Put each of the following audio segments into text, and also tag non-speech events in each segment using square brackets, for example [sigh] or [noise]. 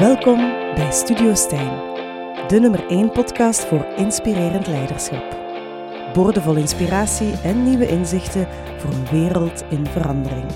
Welkom bij Studio Stijn, de nummer 1 podcast voor inspirerend leiderschap. Boordevol inspiratie en nieuwe inzichten voor een wereld in verandering.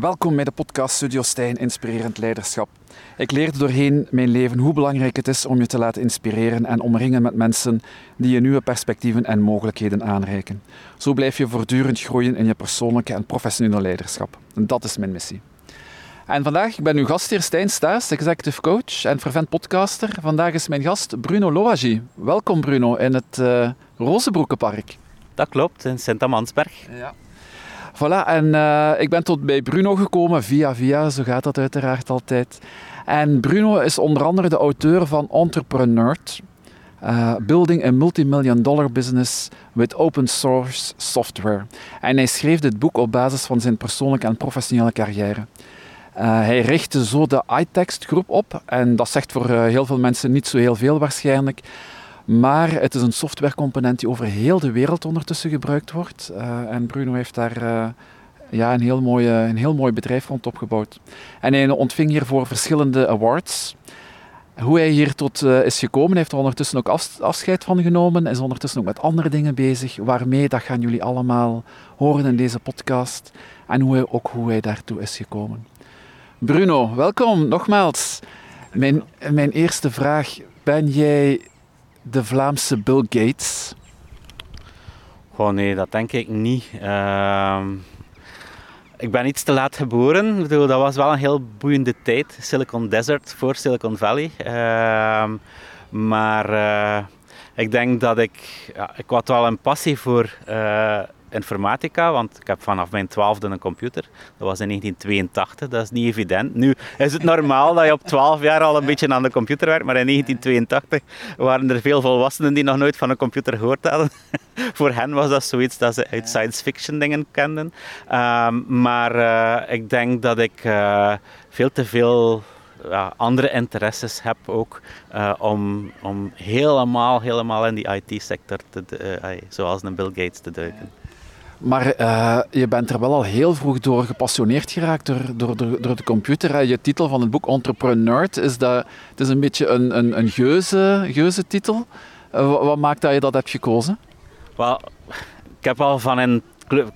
Welkom bij de podcast Studio Stijn Inspirerend Leiderschap. Ik leerde doorheen mijn leven hoe belangrijk het is om je te laten inspireren en omringen met mensen die je nieuwe perspectieven en mogelijkheden aanreiken. Zo blijf je voortdurend groeien in je persoonlijke en professionele leiderschap. En dat is mijn missie. En vandaag, ik ben uw gastheer Stijn Staes, executive coach en fervent podcaster. Vandaag is mijn gast Bruno Loagi. Welkom Bruno in het uh, Rozenbroekenpark. Dat klopt, in Sint-Amansberg. Ja. Voilà, en uh, ik ben tot bij Bruno gekomen, via via, zo gaat dat uiteraard altijd. En Bruno is onder andere de auteur van Entrepreneur, uh, Building a Multimillion Dollar Business with Open Source Software. En hij schreef dit boek op basis van zijn persoonlijke en professionele carrière. Uh, hij richtte zo de iText groep op en dat zegt voor heel veel mensen niet zo heel veel waarschijnlijk. Maar het is een softwarecomponent die over heel de wereld ondertussen gebruikt wordt. Uh, en Bruno heeft daar uh, ja, een, heel mooie, een heel mooi bedrijf rond opgebouwd. En hij ontving hiervoor verschillende awards. Hoe hij hier tot uh, is gekomen, heeft er ondertussen ook afscheid van genomen. Is ondertussen ook met andere dingen bezig. Waarmee, dat gaan jullie allemaal horen in deze podcast. En hoe hij, ook hoe hij daartoe is gekomen. Bruno, welkom nogmaals. Mijn, mijn eerste vraag. Ben jij de Vlaamse Bill Gates? Goh, nee, dat denk ik niet. Uh, ik ben iets te laat geboren. Ik bedoel, dat was wel een heel boeiende tijd. Silicon Desert voor Silicon Valley. Uh, maar uh, ik denk dat ik... Ja, ik had wel een passie voor eh, informatica, want ik heb vanaf mijn twaalfde een computer. Dat was in 1982, dat is niet evident. Nu is het normaal dat je op 12 jaar al een beetje aan de computer werkt, maar in 1982 waren er veel volwassenen die nog nooit van een computer gehoord hadden. [laughs] Voor hen was dat zoiets dat ze uit science fiction dingen kenden. Um, maar uh, ik denk dat ik uh, veel te veel ja, andere interesses heb ook uh, om, om helemaal, helemaal in die IT-sector, uh, zoals een Bill Gates, te duiken. Maar uh, je bent er wel al heel vroeg door gepassioneerd geraakt door, door, door, door de computer. Je titel van het boek Entrepreneur, is dat, het is een beetje een, een, een geuze, geuze titel. Uh, wat maakt dat je dat hebt gekozen? Wel, ik heb al van een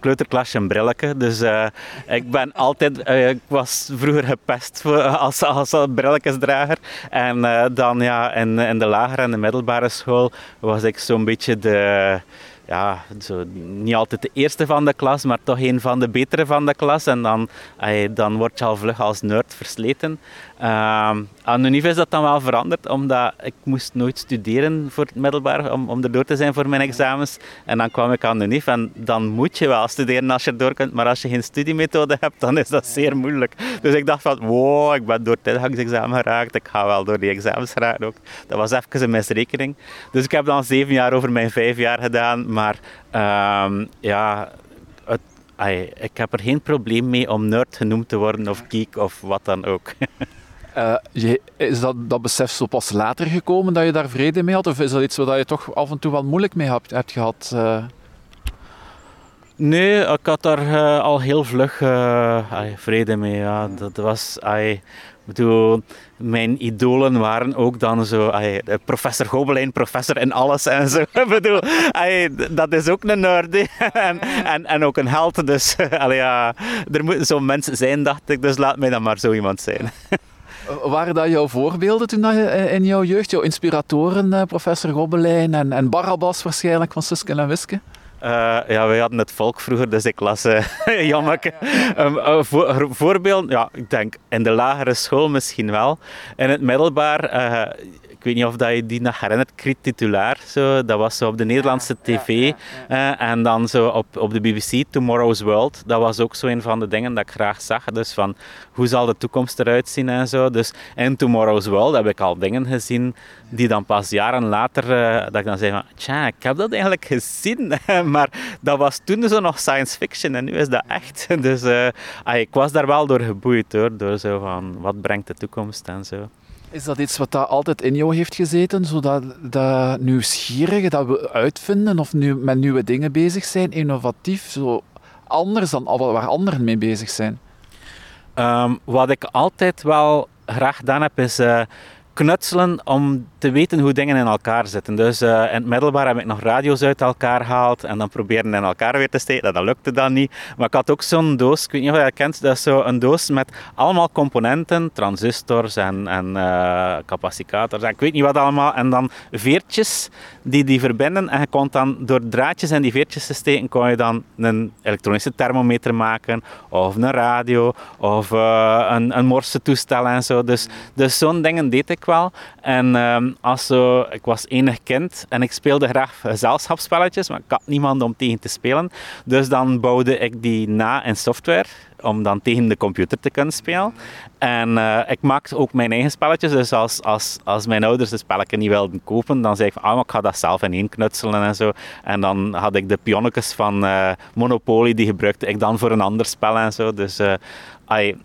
kleuterklasje een brilletje. Dus uh, ik ben altijd... Ik was vroeger gepest voor, als, als brilletjesdrager. En dan ja, in, in de lagere en de middelbare school was ik zo'n beetje de ja, zo, niet altijd de eerste van de klas, maar toch een van de betere van de klas. En dan, dan word je al vlug als nerd versleten. Uh, aan de is dat dan wel veranderd, omdat ik moest nooit studeren voor het middelbaar, om, om erdoor te zijn voor mijn examens. En dan kwam ik aan de en dan moet je wel studeren als je erdoor kunt. Maar als je geen studiemethode hebt, dan is dat zeer moeilijk. Dus ik dacht van, wow, ik ben door het examen geraakt. Ik ga wel door die examens geraakt ook. Dat was even een misrekening. Dus ik heb dan zeven jaar over mijn vijf jaar gedaan. Maar uh, ja, het, ik heb er geen probleem mee om nerd genoemd te worden of geek of wat dan ook. Uh, [laughs] je, is dat, dat besef zo pas later gekomen dat je daar vrede mee had? Of is dat iets waar je toch af en toe wel moeilijk mee hebt, hebt gehad? Uh... Nee, ik had daar uh, al heel vlug vrede mee. Ja. Dat was... Ay, bedoel, mijn idolen waren ook dan zo, ay, professor Gobelijn, professor in alles en zo. [laughs] bedoel, ay, dat is ook een nerd en, en, en, ook een held. Dus [laughs] allee, ja, er moeten zo'n mensen zijn, dacht ik. Dus laat mij dan maar zo iemand zijn. Waren dat jouw voorbeelden toen je in jouw jeugd, jouw inspiratoren, professor Gobelijn en, en Barabbas waarschijnlijk van Suske en Wiske? Uh, ja, wij hadden het volk vroeger, dus ik las uh, jammeke. Um, uh, voor, voorbeeld, ja, ik denk in de lagere school misschien wel. In het middelbaar, ik weet niet of dat je die nog herinnert, Krit Titulaar. Zo, dat was zo op de Nederlandse tv. Ja, ja, en dan zo op, op de BBC, Tomorrow's World. Dat was ook zo een van de dingen dat ik graag zag. Dus van, hoe zal de toekomst eruit zien en zo. Dus in Tomorrow's World heb ik al dingen gezien die dan pas jaren later, dat ik dan zei van, tja, ik heb dat eigenlijk gezien. [laughs] maar dat was toen zo nog science fiction en nu is dat echt. [laughs] Dus uh, ik was daar wel door geboeid hoor, door zo van wat brengt de toekomst en zo. Is dat iets wat daar altijd in jou heeft gezeten? Zodat dat nieuwsgierige, dat we uitvinden of nu met nieuwe dingen bezig zijn, innovatief, zo anders dan waar anderen mee bezig zijn? Um, wat ik altijd wel graag gedaan heb, is uh, knutselen om te weten hoe dingen in elkaar zitten. Dus uh, in het middelbaar heb ik nog radio's uit elkaar gehaald en dan proberen in elkaar weer te steken. Dat lukte dan niet. Maar ik had ook zo'n doos, ik weet niet of je dat kent, dat is zo een doos met allemaal componenten, transistors en, en uh, capacitors en ik weet niet wat allemaal. En dan veertjes die die verbinden en je kon dan door draadjes in die veertjes te steken, kon je dan een elektronische thermometer maken of een radio of uh, een, een morse toestel en zo. Dus, dus zo'n dingen deed ik wel. En ehm, als ik was enig kind en ik speelde graag gezelschapsspelletjes, maar ik had niemand om tegen te spelen. Dus dan bouwde ik die na in software om dan tegen de computer te kunnen spelen. En uh, ik maakte ook mijn eigen spelletjes. Dus als, als, als mijn ouders de spelletje niet wilden kopen, dan zei ik van, ah, ik ga dat zelf ineen knutselen en zo. En dan had ik de pionnetjes van uh, Monopoly, die gebruikte ik dan voor een ander spel en zo. Dus I,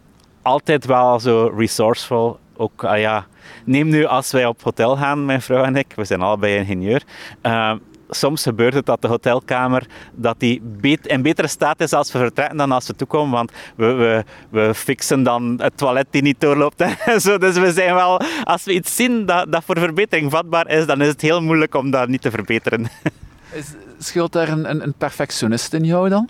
altijd wel zo resourceful. Ook, uh, ja, neem nu als wij op hotel gaan, mijn vrouw en ik, we zijn allebei ingenieur. Uh, soms gebeurt het dat de hotelkamer dat die in betere staat is als we vertrekken dan als we toekomen. Want we, we, we fixen dan het toilet die niet doorloopt. En [laughs] zo. Dus we zijn wel, als we iets zien dat, dat voor verbetering vatbaar is, dan is het heel moeilijk om dat niet te verbeteren. [laughs] Is, scheelt daar een, een, een perfectionist in jou dan?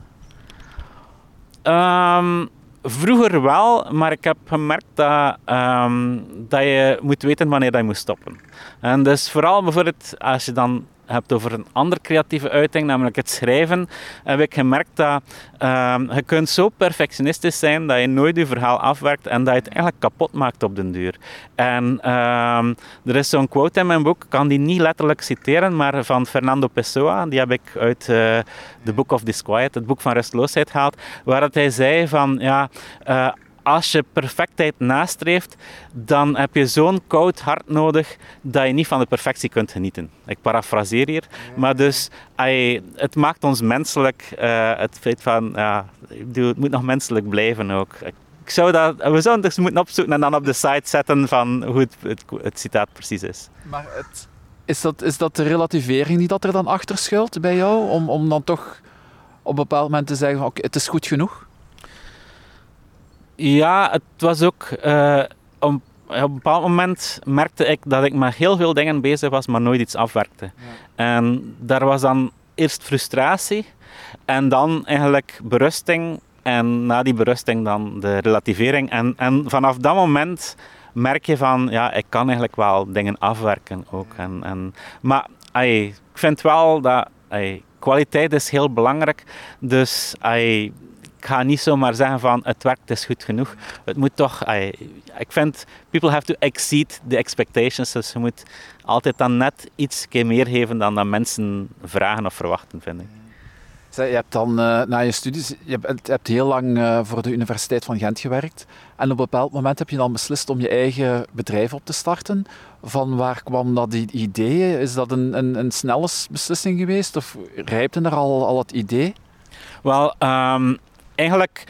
Um, Vroeger wel, maar ik heb gemerkt dat, um, dat je moet weten wanneer dat je moet stoppen. En dus vooral bijvoorbeeld als je dan hebt over een andere creatieve uiting, namelijk het schrijven, heb ik gemerkt dat um, je kunt zo perfectionistisch zijn dat je nooit je verhaal afwerkt en dat je het eigenlijk kapot maakt op den duur. En um, er is zo'n quote in mijn boek, ik kan die niet letterlijk citeren, maar van Fernando Pessoa, die heb ik uit uh, The Book of Disquiet, het boek van rustloosheid gehaald, waar het hij zei van, ja, uh, als je perfectheid nastreeft, dan heb je zo'n koud hart nodig dat je niet van de perfectie kunt genieten. Ik parafraseer hier. Maar dus, het maakt ons menselijk. Uh, het feit van, ja, het moet nog menselijk blijven ook. Ik zou dat, we zouden dus moeten opzoeken en dan op de site zetten van hoe het, het, het citaat precies is. Maar het, is, dat, is dat de relativering die dat er dan achter schuilt bij jou? Om, om dan toch op een bepaald moment te zeggen, oké, het is goed genoeg? Ja, het was ook. Uh, op, op, een bepaald moment merkte ik dat ik met heel veel dingen bezig was, maar nooit iets afwerkte. Ja. En daar was dan eerst frustratie en dan eigenlijk berusting. En na die berusting dan de relativering. En, en vanaf dat moment merk je van, ja, ik kan eigenlijk wel dingen afwerken ook. En, en, maar ay, ik vind wel dat ay, kwaliteit is heel belangrijk. Dus ay, ik ga niet zomaar zeggen van het werkt is goed genoeg. Het moet toch, ik vind, people have to exceed the expectations. Dus je moet altijd dan net iets meer geven dan dat mensen vragen of verwachten, vind ik. Je hebt dan uh, na je studies, je hebt, hebt heel lang uh, voor de Universiteit van Gent gewerkt. En op een bepaald moment heb je dan beslist om je eigen bedrijf op te starten. Van waar kwam dat idee? Is dat een, een, een snelle beslissing geweest? Of rijpte er al, al het idee? Wel, um, eigenlijk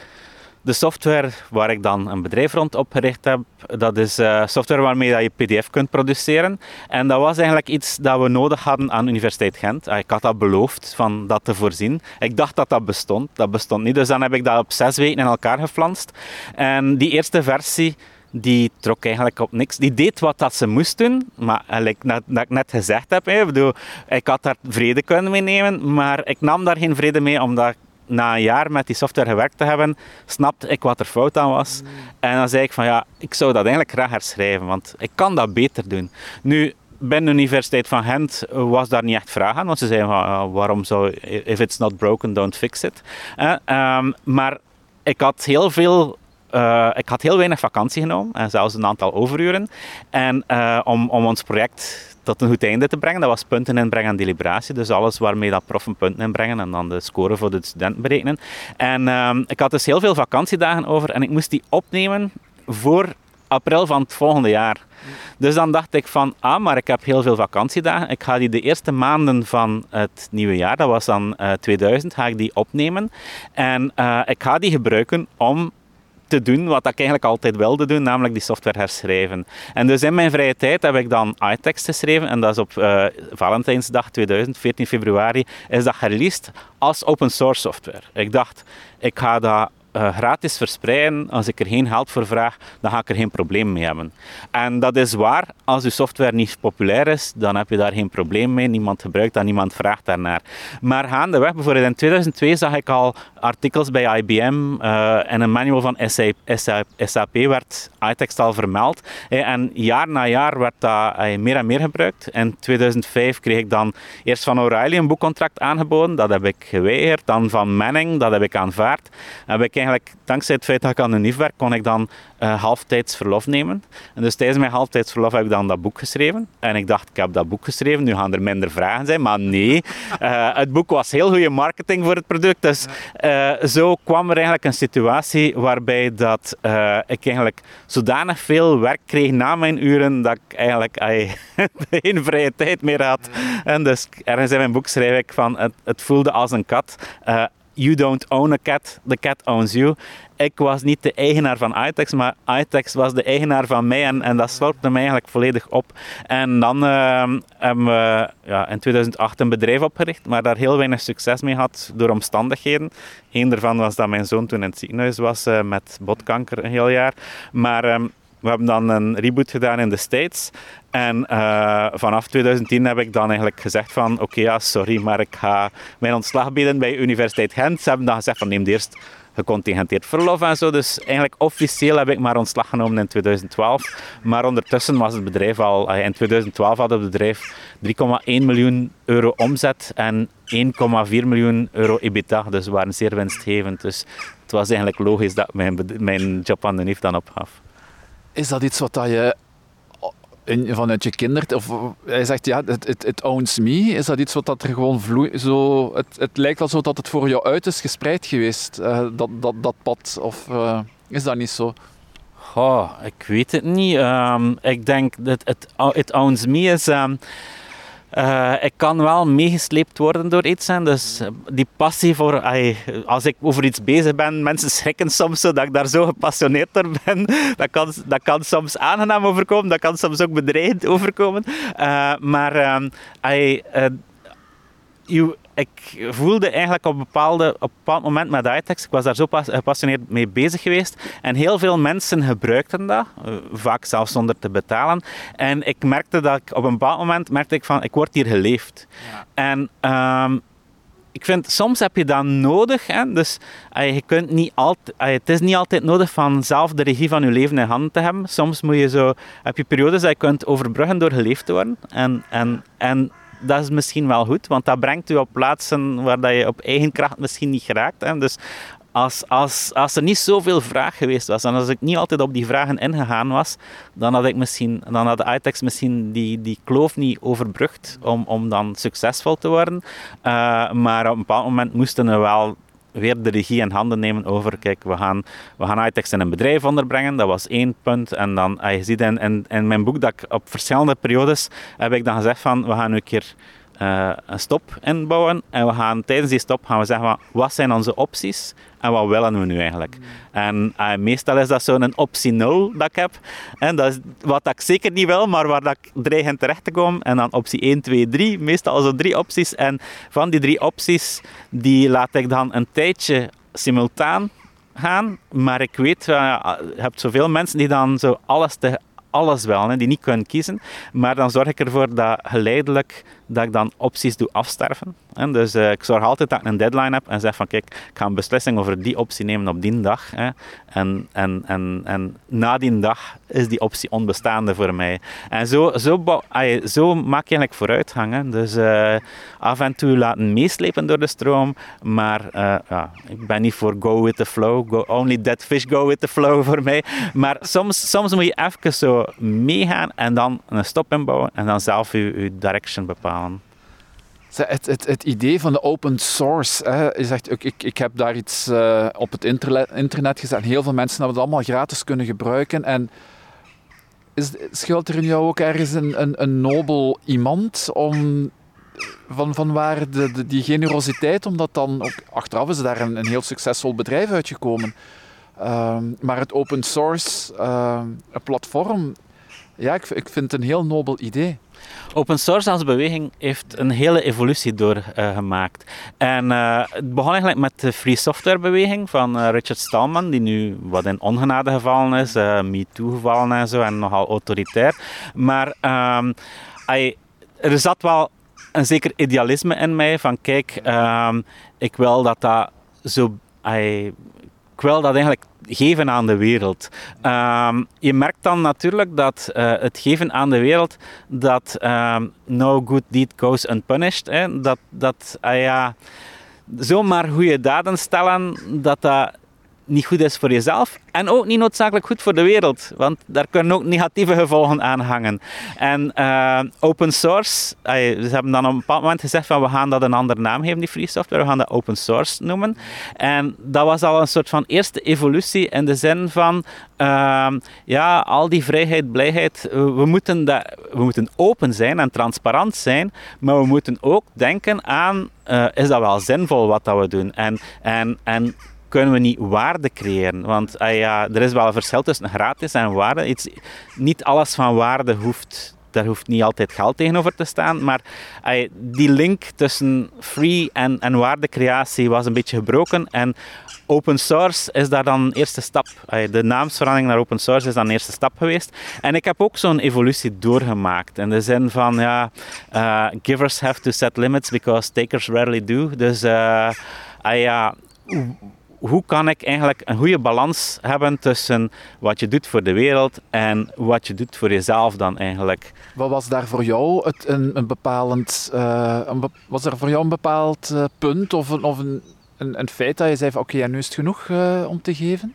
de software waar ik dan een bedrijf rond opgericht heb, dat is uh, software waarmee je PDF kunt produceren. En dat was eigenlijk iets dat we nodig hadden aan Universiteit Gent. Ah, ik had dat beloofd van dat te voorzien. Ik dacht dat dat bestond. Dat bestond niet. Dus dan heb ik dat op zes weken in elkaar geflanst. En die eerste versie die trok eigenlijk op niks. Die deed wat dat ze moest doen, maar like dat, dat ik net gezegd heb, ik, ik had daar vrede kunnen meenemen, maar ik nam daar geen vrede mee omdat na een jaar met die software gewerkt te hebben, snapte ik wat er fout aan was. En dan zei ik van ja, ik zou dat eigenlijk graag herschrijven, want ik kan dat beter doen. Nu, binnen de Universiteit van Gent was daar niet echt vraag aan, want ze zeiden van waarom zou, if it's not broken, don't fix it. Eh, maar ik had heel veel uh, ik had heel weinig vakantie genomen en zelfs een aantal overuren. En uh, om, om ons project tot een goed einde te brengen. Dat was punten inbrengen aan deliberatie. Dus alles waarmee dat proffen punten inbrengen en dan de score voor de studenten berekenen. En uh, ik had dus heel veel vakantiedagen over en ik moest die opnemen voor april van het volgende jaar. Dus dan dacht ik van, ah, maar ik heb heel veel vakantiedagen. Ik ga die de eerste maanden van het nieuwe jaar, dat was dan uh, 2000, ga ik die opnemen. En ik ga die gebruiken om te doen wat ik eigenlijk altijd wilde doen, namelijk die software herschrijven. En dus in mijn vrije tijd heb ik dan iText geschreven en dat is op uh, Valentijnsdag 2000, 14 februari, is dat gereleased als open source software. Ik dacht, ik ga dat uh, gratis verspreiden, als ik er geen geld voor vraag, dan ga ik er geen probleem mee hebben. En dat is waar, als uw software niet populair is, dan heb je daar geen probleem mee. Niemand gebruikt dat, niemand vraagt daarnaar. Maar gaandeweg, bijvoorbeeld in 2002 zag ik al artikels bij IBM uh, en een manual van SAP, SAP, werd iText al vermeld. En jaar na jaar werd dat uh, meer en meer gebruikt. In 2005 kreeg ik dan eerst van O'Reilly een boekcontract aangeboden, dat heb ik geweigerd. Dan van Manning, dat heb ik aanvaard. heb ik eigenlijk, dankzij het feit dat ik aan de NIF werk, kon ik dan uh, halftijds verlof nemen. En dus tijdens mijn halftijds verlof heb ik dan dat boek geschreven. En ik dacht, ik heb dat boek geschreven, nu gaan er minder vragen zijn. Maar nee, uh, [laughs] het boek was heel goede marketing voor het product. Dus uh, zo kwam er eigenlijk een situatie waarbij dat, ik eigenlijk zodanig veel werk kreeg na mijn uren, dat ik eigenlijk [laughs] geen vrije tijd meer had. En dus ergens in mijn boek schrijf ik van, het, het voelde als een kat you don't own a cat, the cat owns you. Ik was niet de eigenaar van iText, maar iText was de eigenaar van mij en, en dat slorpte mij eigenlijk volledig op. En dan uh, hebben we ja, in 2008 een bedrijf opgericht, maar daar heel weinig succes mee had door omstandigheden. Eén daarvan was dat mijn zoon toen in het ziekenhuis was uh, met botkanker een heel jaar. Maar ehm, we hebben dan een reboot gedaan in de States. En uh, vanaf 2010 heb ik dan eigenlijk gezegd van oké, ja, sorry, maar ik ga mijn ontslag bieden bij Universiteit Gent. Ze hebben dan gezegd van neem eerst gecontingenteerd verlof en zo. Dus eigenlijk officieel heb ik maar ontslag genomen in 2012. Maar ondertussen was het bedrijf al... In 2012 had het bedrijf 3,1 miljoen euro omzet en 1,4 miljoen euro EBITDA. Dus we waren zeer winstgevend. Dus het was eigenlijk logisch dat mijn, mijn job aan de NIF dan opgaf. Is dat iets wat je in, vanuit je kindert, of hij zegt ja, het, het, owns me, is dat iets wat dat er gewoon vloeit, zo, het, het lijkt wel zo dat het voor jou uit is gespreid geweest, uh, dat, dat, dat pad, of uh, is dat niet zo? Oh, ik weet het niet. Um, ik denk dat het, het owns me is... Um, uh, ik kan wel meegesleept worden door iets. Hè. Dus die passie voor... Als ik over iets bezig ben, mensen schrikken soms zo dat ik daar zo gepassioneerd door ben. Dat kan, dat kan soms aangenaam overkomen, dat kan soms ook bedreigend overkomen. Uh, maar you, ik voelde eigenlijk op, bepaalde, op een bepaald moment met iText, ik was daar zo gepassioneerd mee bezig geweest, en heel veel mensen gebruikten dat, eh, vaak zelfs zonder te betalen. En ik merkte dat ik op een bepaald moment merkte ik van, ik word hier geleefd. Ja. En um, ik vind, soms heb je dat nodig. Hè? Dus uh, je kunt niet altijd, uh, het is niet altijd nodig van zelf de regie van je leven in handen te hebben. Soms moet je zo, heb je periodes dat je kunt overbruggen door geleefd te worden. En, en, en dat is misschien wel goed, want dat brengt u op plaatsen waar dat je op eigen kracht misschien niet geraakt. Hè. Dus als, als, als er niet zoveel vraag geweest was en als ik niet altijd op die vragen ingegaan was, dan had ik misschien, dan had de iText misschien die, die kloof niet overbrugd om, om dan succesvol te worden. Uh, maar op een bepaald moment moesten we wel weer de regie in handen nemen over, kijk, we gaan, we gaan iText in een bedrijf onderbrengen. Dat was één punt. En dan, ah, je ziet in, in, in mijn boek dat ik op verschillende periodes heb ik dan gezegd van, we gaan nu een keer uh, een stop inbouwen. En we gaan tijdens die stop gaan we zeggen, wat zijn onze opties en wat willen we nu eigenlijk? En uh, meestal is dat zo'n optie 0 dat ik heb. En dat is wat ik zeker niet wil, maar waar dat ik dreig in terecht te komen. En dan optie 1, 2, 3. Meestal zo drie opties. En van die drie opties, die laat ik dan een tijdje simultaan gaan. Maar ik weet, uh, je hebt zoveel mensen die dan zo alles, te, alles wel, hè, die niet kunnen kiezen. Maar dan zorg ik ervoor dat geleidelijk dat ik dan opties doe afsterven. En dus uh, ik zorg altijd dat ik een deadline heb en zeg van kijk, ik ga een beslissing over die optie nemen op die dag. Hè. En, en, en, en na die dag is die optie onbestaande voor mij. En zo, zo, zo maak je eigenlijk vooruitgang. Hè. Dus uh, af en toe laten meeslepen door de stroom, maar uh, ja, ik ben niet voor go with the flow. Go, only dead fish go with the flow [laughs] voor mij. Maar soms, soms moet je even zo meegaan en dan een stop inbouwen en dan zelf je, je direction bepalen. Het, het, het, idee van de open source. Hè, je zegt, ik, ik, ik heb daar iets uh, op het internet, gezet. Heel veel mensen hebben het allemaal gratis kunnen gebruiken. En is, schuilt er in jou ook ergens een, een, een nobel iemand om van, van waar de, die generositeit, omdat dan ook achteraf is daar een, een heel succesvol bedrijf uitgekomen. Ehm, maar het open source ehm, platform, ja, ik, vind het een heel nobel idee. Open source als beweging heeft een hele evolutie doorgemaakt. en uh, het begon eigenlijk met de free software beweging van uh, Richard Stallman, die nu wat in ongenade gevallen is, uh, Me Too gevallen en zo, en nogal autoritair. Maar um, er zat wel een zeker idealisme in mij van kijk, um, ik wil dat dat zo... ik wil dat eigenlijk geven aan de wereld. Um, je merkt dan natuurlijk dat uh, het geven aan de wereld, dat um, no good deed goes unpunished. Hè, dat, dat uh, ja, zomaar goede daden stellen, dat dat niet goed is voor jezelf en ook niet noodzakelijk goed voor de wereld, want daar kunnen ook negatieve gevolgen aan hangen. En uh, open source, ze hebben dan op een bepaald moment gezegd van we gaan dat een andere naam geven, die free software, we gaan dat open source noemen. En dat was al een soort van eerste evolutie in de zin van uh, ja, al die vrijheid, blijheid, we moeten, dat, we moeten open zijn en transparant zijn, maar we moeten ook denken aan uh, is dat wel zinvol wat dat we doen? En, en, en kunnen we niet waarde creëren. Want uh, ja, er is wel een verschil tussen gratis en waarde. Iets, niet alles van waarde hoeft daar hoeft niet altijd geld tegenover te staan. Maar uh, die link tussen free en, en waardecreatie was een beetje gebroken. En open source is daar dan eerste stap. Uh, de naamsverandering naar open source is dan eerste stap geweest. En ik heb ook zo'n evolutie doorgemaakt. In de zin van, ja, uh, givers have to set limits because takers rarely do. Dus ja hoe kan ik eigenlijk een goede balans hebben tussen wat je doet voor de wereld en wat je doet voor jezelf dan eigenlijk? Wat was daar voor jou het, een, een bepalend, een was er voor jou een bepaald uh, punt of, een, of een, een, een, feit dat je zei van oké, okay, nu is het genoeg uh, om te geven?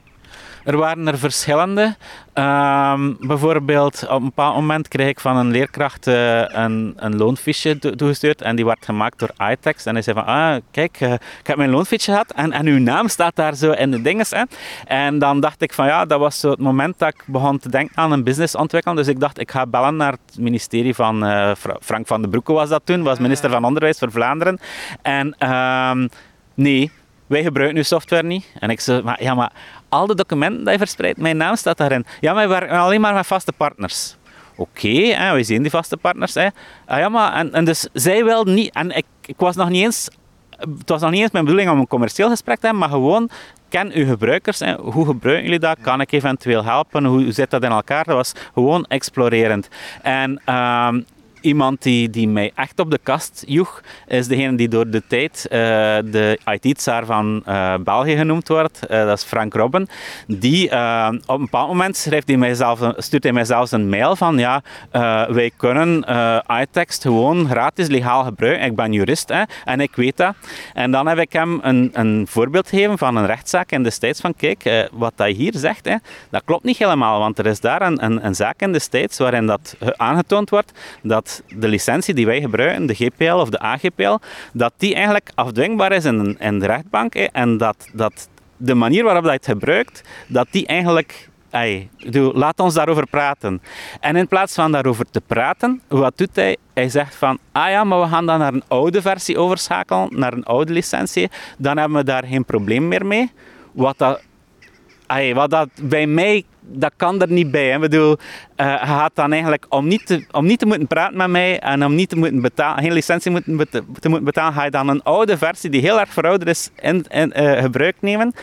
Er waren er verschillende. Um, bijvoorbeeld, op een bepaald moment kreeg ik van een leerkracht uh, een, een loonfiche toegestuurd en die werd gemaakt door iText. En hij zei van, ah, kijk, uh, ik heb mijn loonfiche gehad en, en uw naam staat daar zo in de dinges. Hè. En dan dacht ik van, ja, dat was zo het moment dat ik begon te denken aan een business ontwikkelen. Dus ik dacht, ik ga bellen naar het ministerie van uh, Frank van den Broeke was dat toen, was minister van Onderwijs voor Vlaanderen. En um, nee, wij gebruiken uw software niet. En ik zei, maar, ja, maar al de documenten die je verspreidt, mijn naam staat daarin. Ja, maar we werken alleen maar met vaste partners. Oké, okay, we zien die vaste partners. Hè. Ah, ja, maar, en, en dus zij wilden niet, en ik, ik was nog niet eens, het was nog niet eens mijn bedoeling om een commercieel gesprek te hebben, maar gewoon ken uw gebruikers. Hè. Hoe gebruiken jullie dat? Kan ik eventueel helpen? Hoe, zit dat in elkaar? Dat was gewoon explorerend. En um, iemand die, die mij echt op de kast joeg, is degene die door de tijd uh, de IT-tsaar van uh, België genoemd wordt. Uh, dat is Frank Robben. Die op een bepaald moment schrijft hij mij stuurt hij mij zelfs een mail van ja, wij kunnen iText gewoon gratis legaal gebruiken. Ik ben jurist hè, en ik weet dat. En dan heb ik hem een, een voorbeeld gegeven van een rechtszaak in de States van kijk, wat hij hier zegt, hè, dat klopt niet helemaal, want er is daar een, een, een zaak in de States waarin dat aangetoond wordt dat de licentie die wij gebruiken, de GPL of de AGPL, dat die eigenlijk afdwingbaar is in, in de rechtbank. En dat, dat de manier waarop dat je het gebruikt, dat die eigenlijk Hey, laat ons daarover praten. En in plaats van daarover te praten, wat doet hij? Hij zegt van, ah ja, maar we gaan dan naar een oude versie overschakelen, naar een oude licentie. Dan hebben we daar geen probleem meer mee. Wat dat Ay, wat dat bij mij, dat kan er niet bij. Ik bedoel, uh, je gaat dan eigenlijk, om niet, te, om niet te moeten praten met mij en om niet te moeten betalen, geen licentie moeten, te moeten betalen, ga je dan een oude versie die heel erg verouderd is in, uh, gebruik nemen.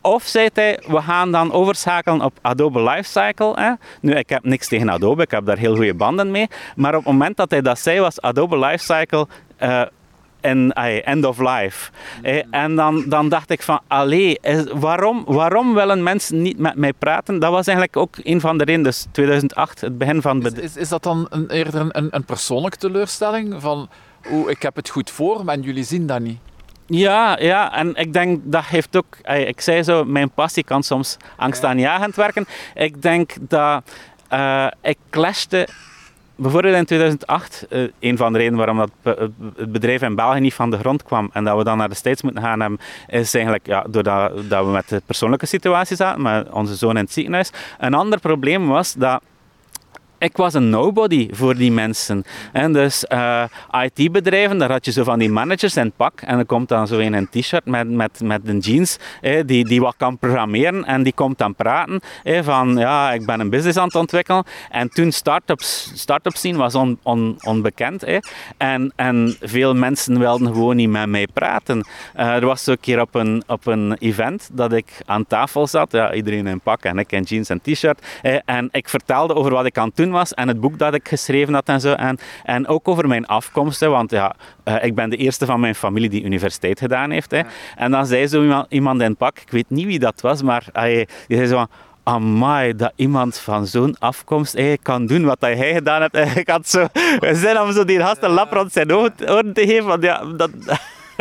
Of zei hij, we gaan dan overschakelen op Adobe Lifecycle. Hè. Nu, ik heb niks tegen Adobe, ik heb daar heel goede banden mee. Maar op het moment dat hij dat zei, was Adobe Lifecycle uh, en end of life. en dan, dan dacht ik van, allee, waarom, waarom willen mensen niet met mij praten? Dat was eigenlijk ook een van de redenen, dus 2008, het begin van... Is, is, is dat dan een, eerder een, een persoonlijke teleurstelling? Van, oeh, ik heb het goed voor, maar jullie zien dat niet? Ja, ja, en ik denk dat heeft ook, ik zei zo, mijn passie kan soms angstaanjagend werken. Ik denk dat uh, ik clashte bijvoorbeeld in 2008, uh, eh, een van de redenen waarom dat, het bedrijf in België niet van de grond kwam en dat we dan naar de States moeten gaan hebben, is eigenlijk ja, doordat dat we met de persoonlijke situatie zaten, met onze zoon in het ziekenhuis. Een ander probleem was dat ik was een nobody voor die mensen. En dus uh, IT-bedrijven, daar had je zo van die managers in pak. En er komt dan zo in een t-shirt met, met, met een jeans, die, die wat kan programmeren. En die komt dan praten van, ja, ik ben een business aan het ontwikkelen. En toen start-ups, start-up scene was on, on, onbekend. En, en veel mensen wilden gewoon niet met mij praten. Uh, er was zo een keer op een, op een event dat ik aan tafel zat. Ja, iedereen in pak en ik in jeans en t-shirt. En ik vertelde over wat ik aan het doen was en het boek dat ik geschreven had en zo. En, en ook over mijn afkomsten, want ja, uh, ik ben de eerste van mijn familie die universiteit gedaan heeft. Hè. En dan zei zo iemand, iemand in pak, ik weet niet wie dat was, maar hij, die zei zo van, amai, dat iemand van zo'n afkomst eigenlijk kan doen wat hij gedaan heeft. [laughs] Ik had zo zin om zo die gast een lap rond zijn oren te geven, want ja, dat...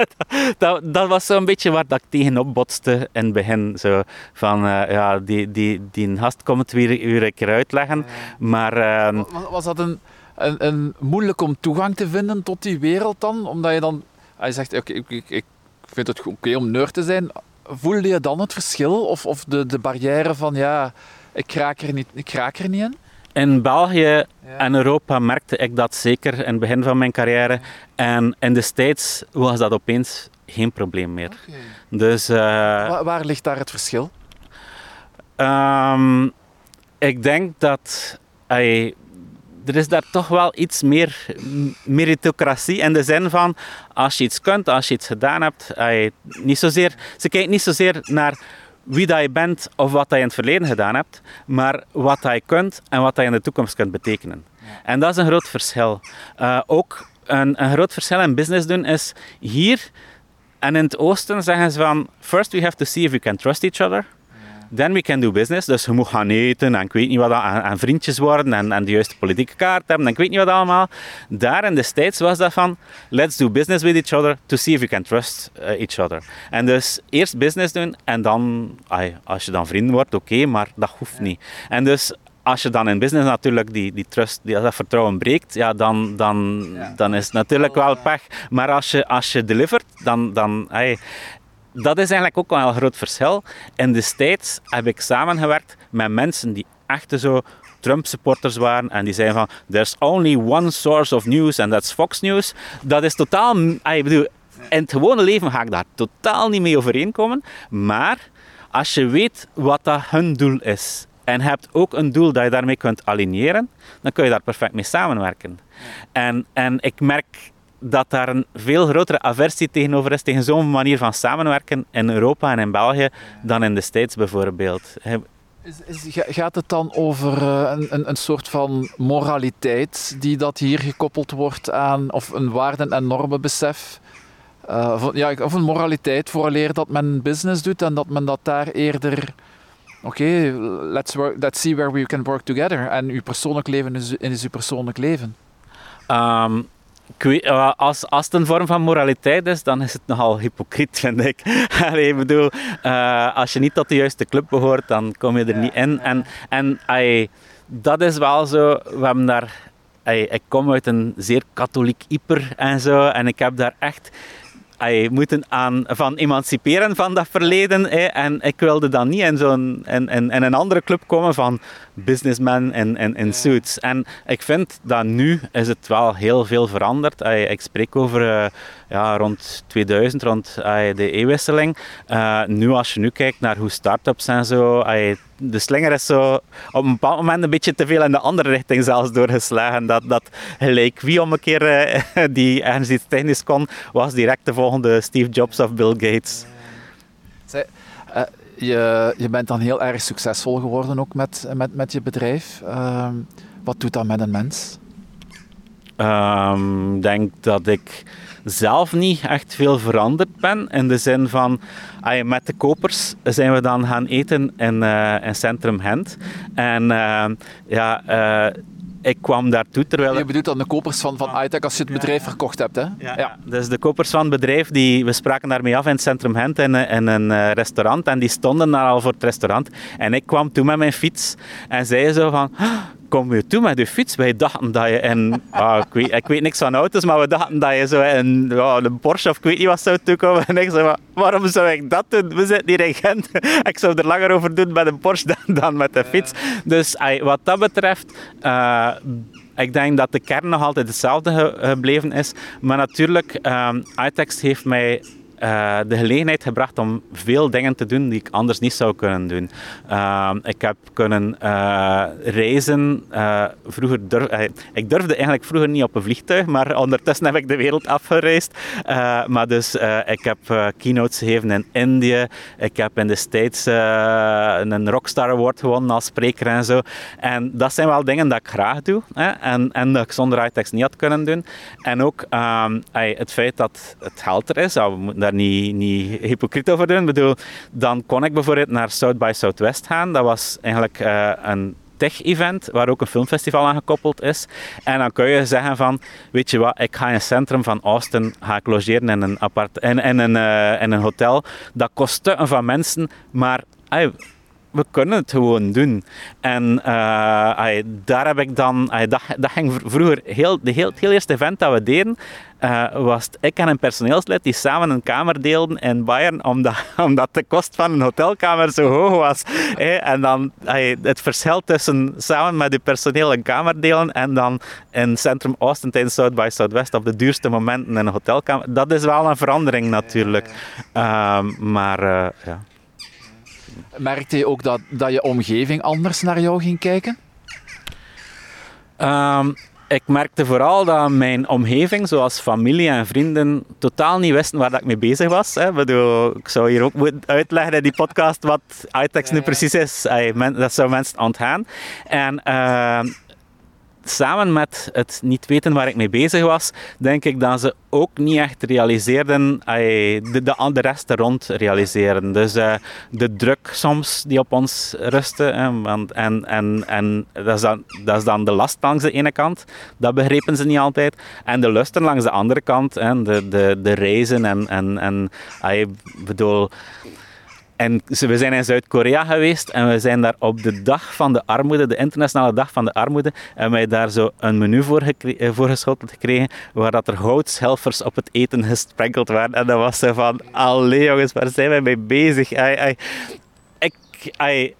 [laughs] dat, dat was zo'n beetje waar dat ik tegenop botste in het begin. Zo van, uh, ja, die, die, die gast komt weer, weer een keer uitleggen. Maar, uh, was dat een, een, een, moeilijk om toegang te vinden tot die wereld dan? Omdat je dan... Hij zegt, oké, okay, ik, ik, vind het oké om nerd te zijn. Voelde je dan het verschil? Of, of de, de barrière van, ja, ik raak er niet, ik raak er niet in? In België en Europa merkte ik dat zeker in het begin van mijn carrière. En in de States was dat opeens geen probleem meer. Dus, uh, waar, waar, ligt daar het verschil? Um, ik denk dat ay, er is daar toch wel iets meer meritocratie in de zin van als je iets kunt, als je iets gedaan hebt, ay, niet zozeer, ze kijken niet zozeer naar wie dat je bent of wat dat je in het verleden gedaan hebt, maar wat dat je kunt en wat dat je in de toekomst kunt betekenen. En dat is een groot verschil. Uh, ook een, een groot verschil in business doen is hier en in het oosten zeggen ze van first we have to see if we can trust each other. Then we can do business. Dus je moet gaan eten en ik weet niet wat, en, vriendjes worden en, en de juiste politieke kaart hebben en ik weet niet wat allemaal. Daar in de States was dat van, let's do business with each other to see if we can trust uh, each other. En dus eerst business doen en dan, ay, als je dan vrienden wordt, oké, maar dat hoeft niet. En dus als je dan in business natuurlijk die, die trust, die, dat vertrouwen breekt, ja, dan, dan, dan is het natuurlijk wel pech. Maar als je, als je delivert, dan, dan dat is eigenlijk ook wel een groot verschil. In de heb ik samengewerkt met mensen die echt zo Trump-supporters waren en die zeiden van there's only one source of news and that's Fox News. Dat is totaal... Ik bedoel, in het gewone leven ga ik daar totaal niet mee overeenkomen. Maar als je weet wat dat hun doel is en hebt ook een doel dat je daarmee kunt aligneren, dan kun je daar perfect mee samenwerken. En, en ik merk dat daar een veel grotere aversie tegenover is tegen zo'n manier van samenwerken in Europa en in België dan in de States bijvoorbeeld. Is, is, gaat het dan over eh, een, een, een, soort van moraliteit die dat hier gekoppeld wordt aan, of een waarden- en normenbesef? Uh, of, ja, of een moraliteit vooraleer dat men business doet en dat men dat daar eerder oké, okay, let's, let's see where we can work together. En uw persoonlijk leven is, is uw persoonlijk leven. Um, eh, als, als het een vorm van moraliteit is, dan is het nogal hypocriet, [laughs] vind ik. Allee, ik bedoel, uh, als je niet tot de juiste club behoort, dan kom je er niet in. En, en ay, dat is wel zo, we hebben daar... Ay, ik kom uit een zeer katholiek hyper en zo, en ik heb daar echt ay, moeten aan, van emanciperen van dat verleden. En ik wilde dan niet in, zo'n, een andere club komen van businessmen in, in, in suits. En ik vind dat nu is het wel heel veel veranderd. Ay, ik spreek over uh, ja, rond 2000, rond ay, de e-wisseling. Uh, nu als je nu kijkt naar hoe start-ups en zo de slinger is zo op een bepaald moment een beetje te veel in de andere richting zelfs doorgeslagen. Dat, dat gelijk wie om een keer uh, [laughs] die ergens iets technisch kon, was direct de volgende Steve Jobs of Bill Gates. Zij, uh, je, je bent dan heel erg succesvol geworden ook met, met, met je bedrijf. Uh, wat doet dat met een mens? Ehm, ik denk dat ik zelf niet echt veel veranderd ben. In de zin van, met de kopers zijn we dan gaan eten in, uh, in Centrum Gent. En uh, ja, uh, ik kwam daartoe terwijl... Je bedoelt dan de kopers van, van iTech als je het bedrijf verkocht hebt, hè? Ja, ja, dus de kopers van het bedrijf, die, we spraken daarmee af in het Centrum Gent in, in een restaurant. En die stonden daar al voor het restaurant. En ik kwam toen met mijn fiets en zei zo van... kom je toe met je fiets. Wij dachten dat je in, [laughs] ah, ik, weet, ik weet niks van auto's, maar we dachten dat je zo in ja, een Porsche of ik weet niet wat zou toekomen. [laughs] En ik zei, waarom zou ik dat doen? We zitten hier in Gent. [laughs] ik zou er langer over doen met een Porsche dan, dan met de fiets. Dus wat dat betreft... Uh, ik denk dat de kern nog altijd hetzelfde gebleven is. Maar natuurlijk, um, iText heeft mij uh, de gelegenheid gebracht om veel dingen te doen die ik anders niet zou kunnen doen. Uh, ik heb kunnen uh, reizen. vroeger durf, ik durfde eigenlijk vroeger niet op een vliegtuig, maar ondertussen heb ik de wereld afgereisd. maar dus ik heb keynotes gegeven in Indië. Ik heb in de States een Rockstar Award gewonnen als spreker en zo. En dat zijn wel dingen dat ik graag doe. Hè? En, en dat ik zonder iText niet had kunnen doen. En ook um, het feit dat het geld er is. we moeten daar niet, hypocriet over doen. Ik bedoel, dan kon ik bijvoorbeeld naar South by Southwest gaan. Dat was eigenlijk uh, een tech-event waar ook een filmfestival aan gekoppeld is. En dan kun je zeggen van, weet je wat, ik ga in het centrum van Austin ga logeren in een, apart, in, in een, uh, in een hotel. Dat kost stukken van mensen, maar we kunnen het gewoon doen. En uh, daar heb ik dan, dat, dat ging vroeger, heel, de heel, het heel eerste event dat we deden, uh, was ik en een personeelslid die samen een kamer deelden in Bayern, omdat, [laughs] omdat de kost van een hotelkamer zo hoog was. En dan het verschil tussen samen met je personeel een kamer delen en dan in centrum Austin tijdens South by Southwest op de duurste momenten in een hotelkamer, dat is wel een verandering natuurlijk. Uh, maar uh, ja. Merkte je ook dat, dat je omgeving anders naar jou ging kijken? Um, ik merkte vooral dat mijn omgeving, zoals familie en vrienden, totaal niet wisten waar dat ik mee bezig was. Hè. Ik, bedoel, ik zou hier ook moeten uitleggen in die podcast wat iText nu precies is. Dat zou mensen ontgaan. En uh, samen met het niet weten waar ik mee bezig was, denk ik dat ze ook niet echt realiseerden, de, de, rest er rond realiseerden. Dus uh, de druk soms die op ons rustte, en, en, en, en dat, is dan, dat is dan de last langs de ene kant, dat begrepen ze niet altijd. En de lusten langs de andere kant, de, de, de reizen en, en, en ik bedoel... En we zijn in Zuid-Korea geweest en we zijn daar op de dag van de armoede, de internationale dag van de armoede, en wij daar zo een menu voor, eh, geschoteld gekregen, waar dat er houtschelfers op het eten gesprenkeld waren. En dat was zo van, allee jongens, waar zijn wij mee bezig? ik,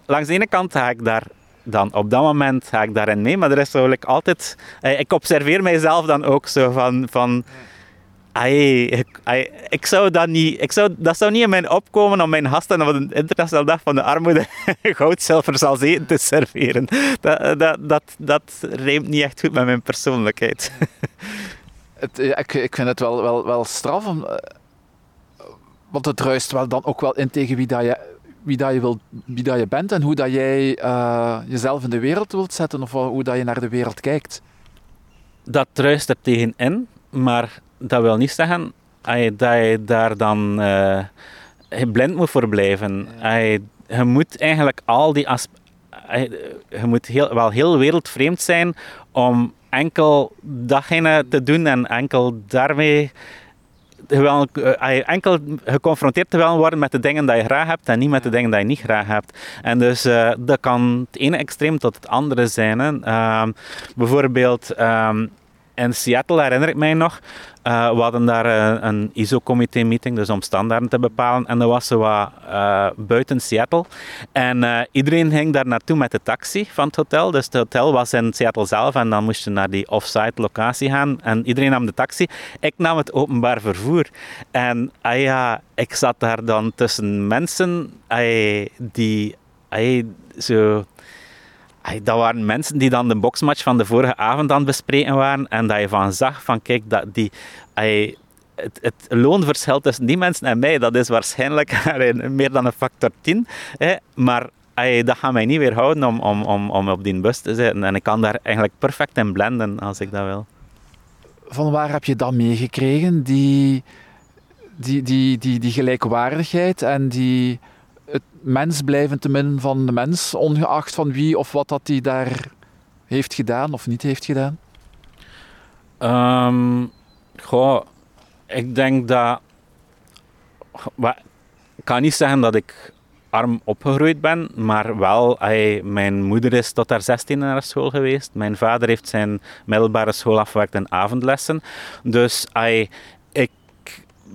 langs de ene kant ga ik daar dan op dat moment ga ik daarin mee, maar er is zo altijd... Ik observeer mijzelf dan ook zo van... van ik, zou dat niet, ik zou, dat zou niet in mijn opkomen om mijn gasten op de internationale dag van de armoede [laughs] goudzelfers als eten te serveren. Dat, dat, dat, dat reemt niet echt goed met mijn persoonlijkheid. [laughs] Het, ik, ik vind het wel, wel, wel straf, om, eh, want het ruist wel dan ook wel in tegen wie dat je, wie dat je, wilt, wie dat je bent en hoe dat jij uh, jezelf in de wereld wilt zetten of hoe dat je naar de wereld kijkt. Dat ruist er tegenin, maar dat wil niet zeggen dat je daar dan uh, blind moet voor blijven. Je, je moet eigenlijk al die aspecten. Je moet heel, wel heel wereldvreemd zijn om enkel datgene te doen en enkel daarmee enkel geconfronteerd te willen worden met de dingen die je graag hebt en niet met de dingen die je niet graag hebt. En dus uh, dat kan het ene extreem tot het andere zijn. Hè. Uh, bijvoorbeeld um, in Seattle herinner ik mij nog, uh, we hadden daar uh, een ISO-comité-meeting, dus om standaarden te bepalen. En dat was zo wat uh, buiten Seattle. En iedereen ging daar naartoe met de taxi van het hotel. Dus het hotel was in Seattle zelf en dan moest je naar die off-site locatie gaan. En iedereen nam de taxi. Ik nam het openbaar vervoer. En ah ja, ik zat daar dan tussen mensen die zo dat waren mensen die dan de boxmatch van de vorige avond aan het bespreken waren. En dat je van zag van kijk, dat die, het, het, loonverschil tussen die mensen en mij, dat is waarschijnlijk [laughs] meer dan een factor 10. Hè. Maar dat gaat mij niet weerhouden om, om, om, om op die bus te zitten. En ik kan daar eigenlijk perfect in blenden als ik dat wil. Van waar heb je dat meegekregen? Die, die, die, die gelijkwaardigheid en die het mens blijven te midden van de mens, ongeacht van wie of wat dat hij daar heeft gedaan of niet heeft gedaan? Um, goh, ik denk dat. Ik kan niet zeggen dat ik arm opgegroeid ben, maar wel, mijn moeder is tot haar 16 naar school geweest. Mijn vader heeft zijn middelbare school afgewerkt in avondlessen. Dus ay,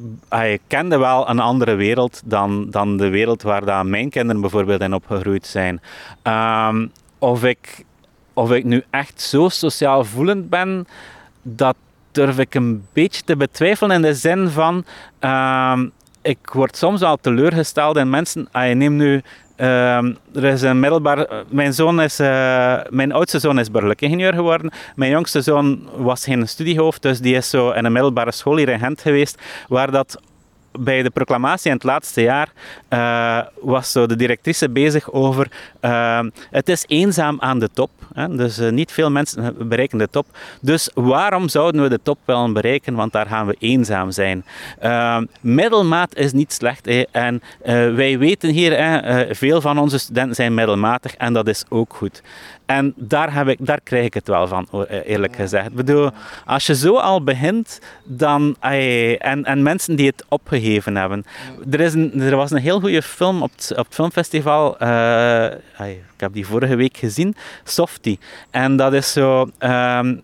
ik ay, kende wel een andere wereld dan, dan de wereld waar dat mijn kinderen bijvoorbeeld in opgegroeid zijn. Ehm, of, ik, of ik nu echt zo sociaal voelend ben, dat durf ik een beetje te betwijfelen in de zin van. ehm, ik word soms al teleurgesteld in mensen. Ah, je neemt nu. Ehm, er is een middelbaar. Mijn zoon is. eh, mijn oudste zoon is burgerlijk ingenieur geworden. Mijn jongste zoon was geen studiehoofd, dus die is zo in een middelbare school geweest, waar dat bij de proclamatie in het laatste jaar eh, was zo de directrice bezig over eh, het is eenzaam aan de top. Hè? Dus eh, niet veel mensen bereiken de top. Dus waarom zouden we de top wel bereiken? Want daar gaan we eenzaam zijn. Middelmaat is niet slecht. hè. En wij weten hier, hè, veel van onze studenten zijn middelmatig en dat is ook goed. En daar, heb ik, daar krijg ik het wel van, eh, eerlijk gezegd. Ik bedoel, als je zo al begint, dan, en, en mensen die het opgegeven hebben. Er, is een, er was een heel goede film op het, op het filmfestival, eh, ik heb die vorige week gezien, Softie. En dat is zo... ehm,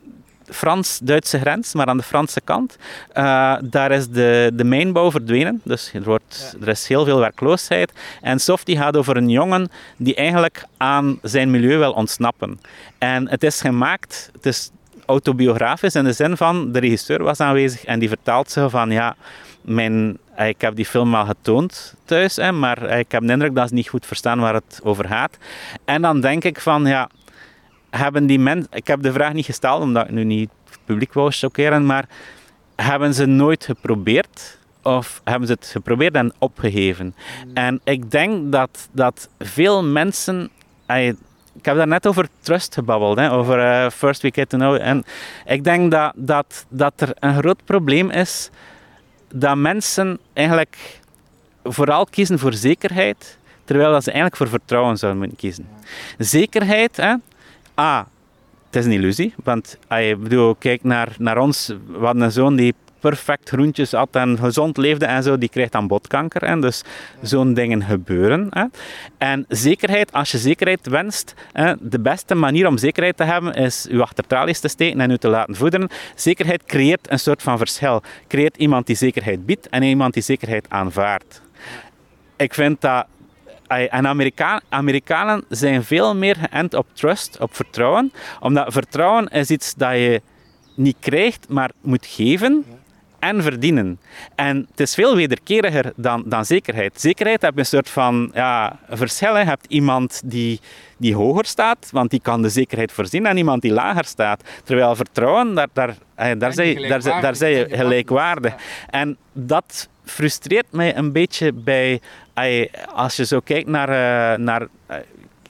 Frans-Duitse grens, maar aan de Franse kant. Eh, daar is de, de mijnbouw verdwenen, dus er, wordt, er is heel veel werkloosheid. En Softie gaat over een jongen die eigenlijk aan zijn milieu wil ontsnappen. En het is gemaakt, het is autobiografisch in de zin van, de regisseur was aanwezig en die vertelt zo van, ja, mijn, eh, ik heb die film al getoond thuis, hè, maar eh, ik heb de indruk dat ze niet goed verstaan waar het over gaat. En dan denk ik van, ja, hebben die mensen, ik heb de vraag niet gesteld omdat ik nu niet het publiek wou chockeren, maar hebben ze nooit geprobeerd? Of hebben ze het geprobeerd en opgegeven? En ik denk dat, dat veel mensen. ik heb daar net over trust gebabbeld, hè, over eh, First We Get to Know. En ik denk dat, dat, dat er een groot probleem is dat mensen eigenlijk vooral kiezen voor zekerheid, terwijl dat ze eigenlijk voor vertrouwen zouden moeten kiezen. Zekerheid, hè, A, het is een illusie, want als je bedoel, kijk naar, naar ons, we hadden een zoon die perfect groentjes at en gezond leefde en zo, die krijgt dan botkanker. En dus zo'n dingen gebeuren. Hè. En zekerheid, als je zekerheid wenst, hè, de beste manier om zekerheid te hebben is je achter tralies te steken en je te laten voederen. Zekerheid creëert een soort van verschil. Creëert iemand die zekerheid biedt en iemand die zekerheid aanvaardt. Ik vind dat En Amerika- Amerikanen zijn veel meer geënt op trust, op vertrouwen. Omdat vertrouwen is iets dat je niet krijgt, maar moet geven en verdienen. En het is veel wederkeriger dan, dan zekerheid. Zekerheid heb je een soort van ja, verschil. Je hebt iemand die, die hoger staat, want die kan de zekerheid voorzien, en iemand die lager staat. Terwijl vertrouwen, daar, daar, eh, daar, zijn, je- daar, daar zijn je gelijkwaardig. En dat frustreert mij een beetje bij... Als je zo kijkt naar... eh, naar eh,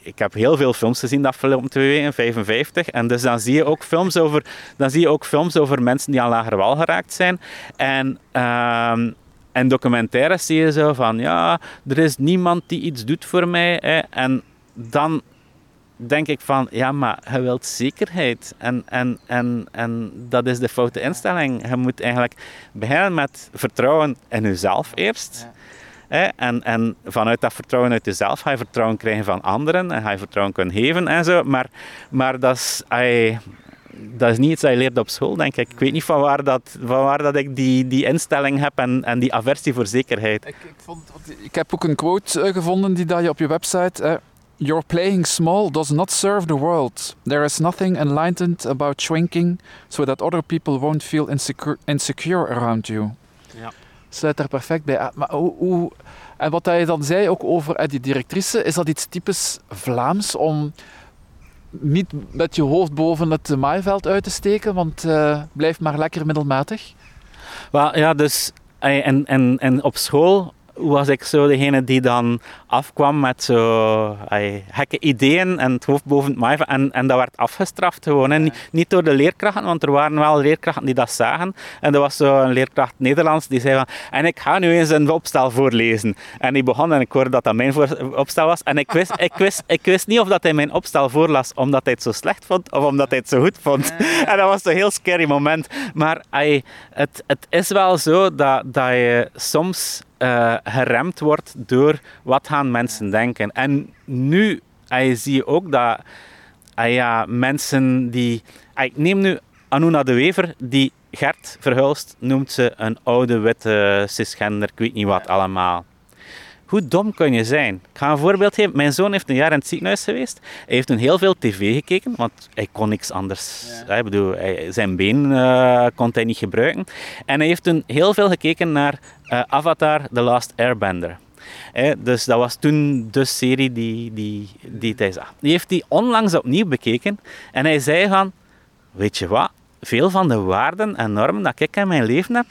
ik heb heel veel films gezien de afgelopen twee weken, 55. En dus dan zie je ook films over, dan zie je ook films over mensen die aan lager wal geraakt zijn. En, ehm, en documentaires zie je zo van, ja, er is niemand die iets doet voor mij. Hè. En dan denk ik van, ja, maar je wilt zekerheid. En, en, en, en dat is de foute instelling. Je moet eigenlijk beginnen met vertrouwen in jezelf eerst. En, en vanuit dat vertrouwen uit jezelf ga je vertrouwen krijgen van anderen en ga je vertrouwen kunnen geven en zo. Maar, maar dat, is, dat is niet iets dat je leert op school, denk ik. Ik weet niet van waar dat, van waar dat ik die, die instelling heb en, en die aversie voor zekerheid. Ik, ik, vond, ik heb ook een quote eh, gevonden die dat je op je website. Your playing small does not serve the world. There is nothing enlightened about shrinking, so that other people won't feel insecure around you. Sluit daar perfect bij. Maar hoe, en wat hij dan zei ook over eh, die directrice, is dat iets typisch Vlaams om niet met je hoofd boven het maaiveld uit te steken, want eh blijf maar lekker middelmatig. Ja, dus ai, en, en, en op school was ik zo degene die dan afkwam met zo ai, gekke ideeën en het hoofd boven het maaien. En, en dat werd afgestraft gewoon. hè. Niet, door de leerkrachten, want er waren wel leerkrachten die dat zagen. En er was zo een leerkracht Nederlands die zei van... En ik ga nu eens een opstel voorlezen. En die begon en ik hoorde dat dat mijn opstel was. En ik wist, ik, wist, ik wist niet of dat hij mijn opstel voorlas omdat hij het zo slecht vond of omdat hij het zo goed vond. [laughs] En dat was een heel scary moment. Maar ai, het, het is wel zo dat, dat je soms uh, geremd wordt door wat gaan mensen denken. En nu uh, zie je ook dat uh, ja, mensen die... Ik neem nu Anuna de Wever, die Gert Verhulst noemt ze een oude witte cisgender, ik weet niet wat allemaal. Hoe dom kun je zijn? Ik ga een voorbeeld geven. Mijn zoon heeft een jaar in het ziekenhuis geweest. Hij heeft toen heel veel tv gekeken, want hij kon niks anders. Ja. Ik bedoel, hij, zijn been uh, kon hij niet gebruiken. En hij heeft toen heel veel gekeken naar uh, Avatar The Last Airbender. Eh, dus dat was toen de serie die, die, die hij zag. Die heeft hij onlangs opnieuw bekeken. En hij zei van, weet je wat? Veel van de waarden en normen dat ik in mijn leven heb,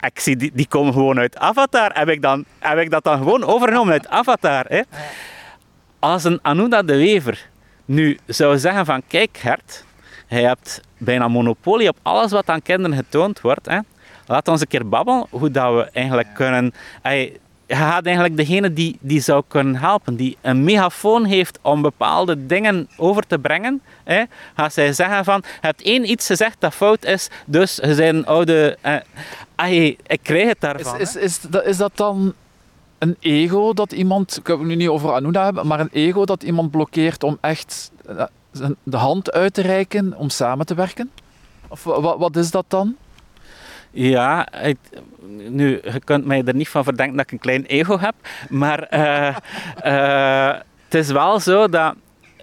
ik zie, die, die komen gewoon uit Avatar. Heb ik, dan, heb ik dat dan gewoon overgenomen uit Avatar? Als een Anuna de Wever nu zou zeggen van, kijk Gert, hij hebt bijna monopolie op alles wat aan kinderen getoond wordt. Laat ons een keer babbelen hoe dat we eigenlijk kunnen... Hij, je gaat eigenlijk degene die, die zou kunnen helpen, die een megafoon heeft om bepaalde dingen over te brengen, hè, gaat zij zeggen van, je hebt één iets gezegd dat fout is, dus je een oude... Eh, ay, ik krijg het daarvan. Is, is, is, is dat dan een ego dat iemand, ik heb het nu niet over Anuna hebben, maar een ego dat iemand blokkeert om echt eh, de hand uit te reiken om samen te werken? Of wat, wat is dat dan? Ja, ik, nu, je kunt mij er niet van verdenken dat ik een klein ego heb, maar uh, uh, [laughs] het is wel zo dat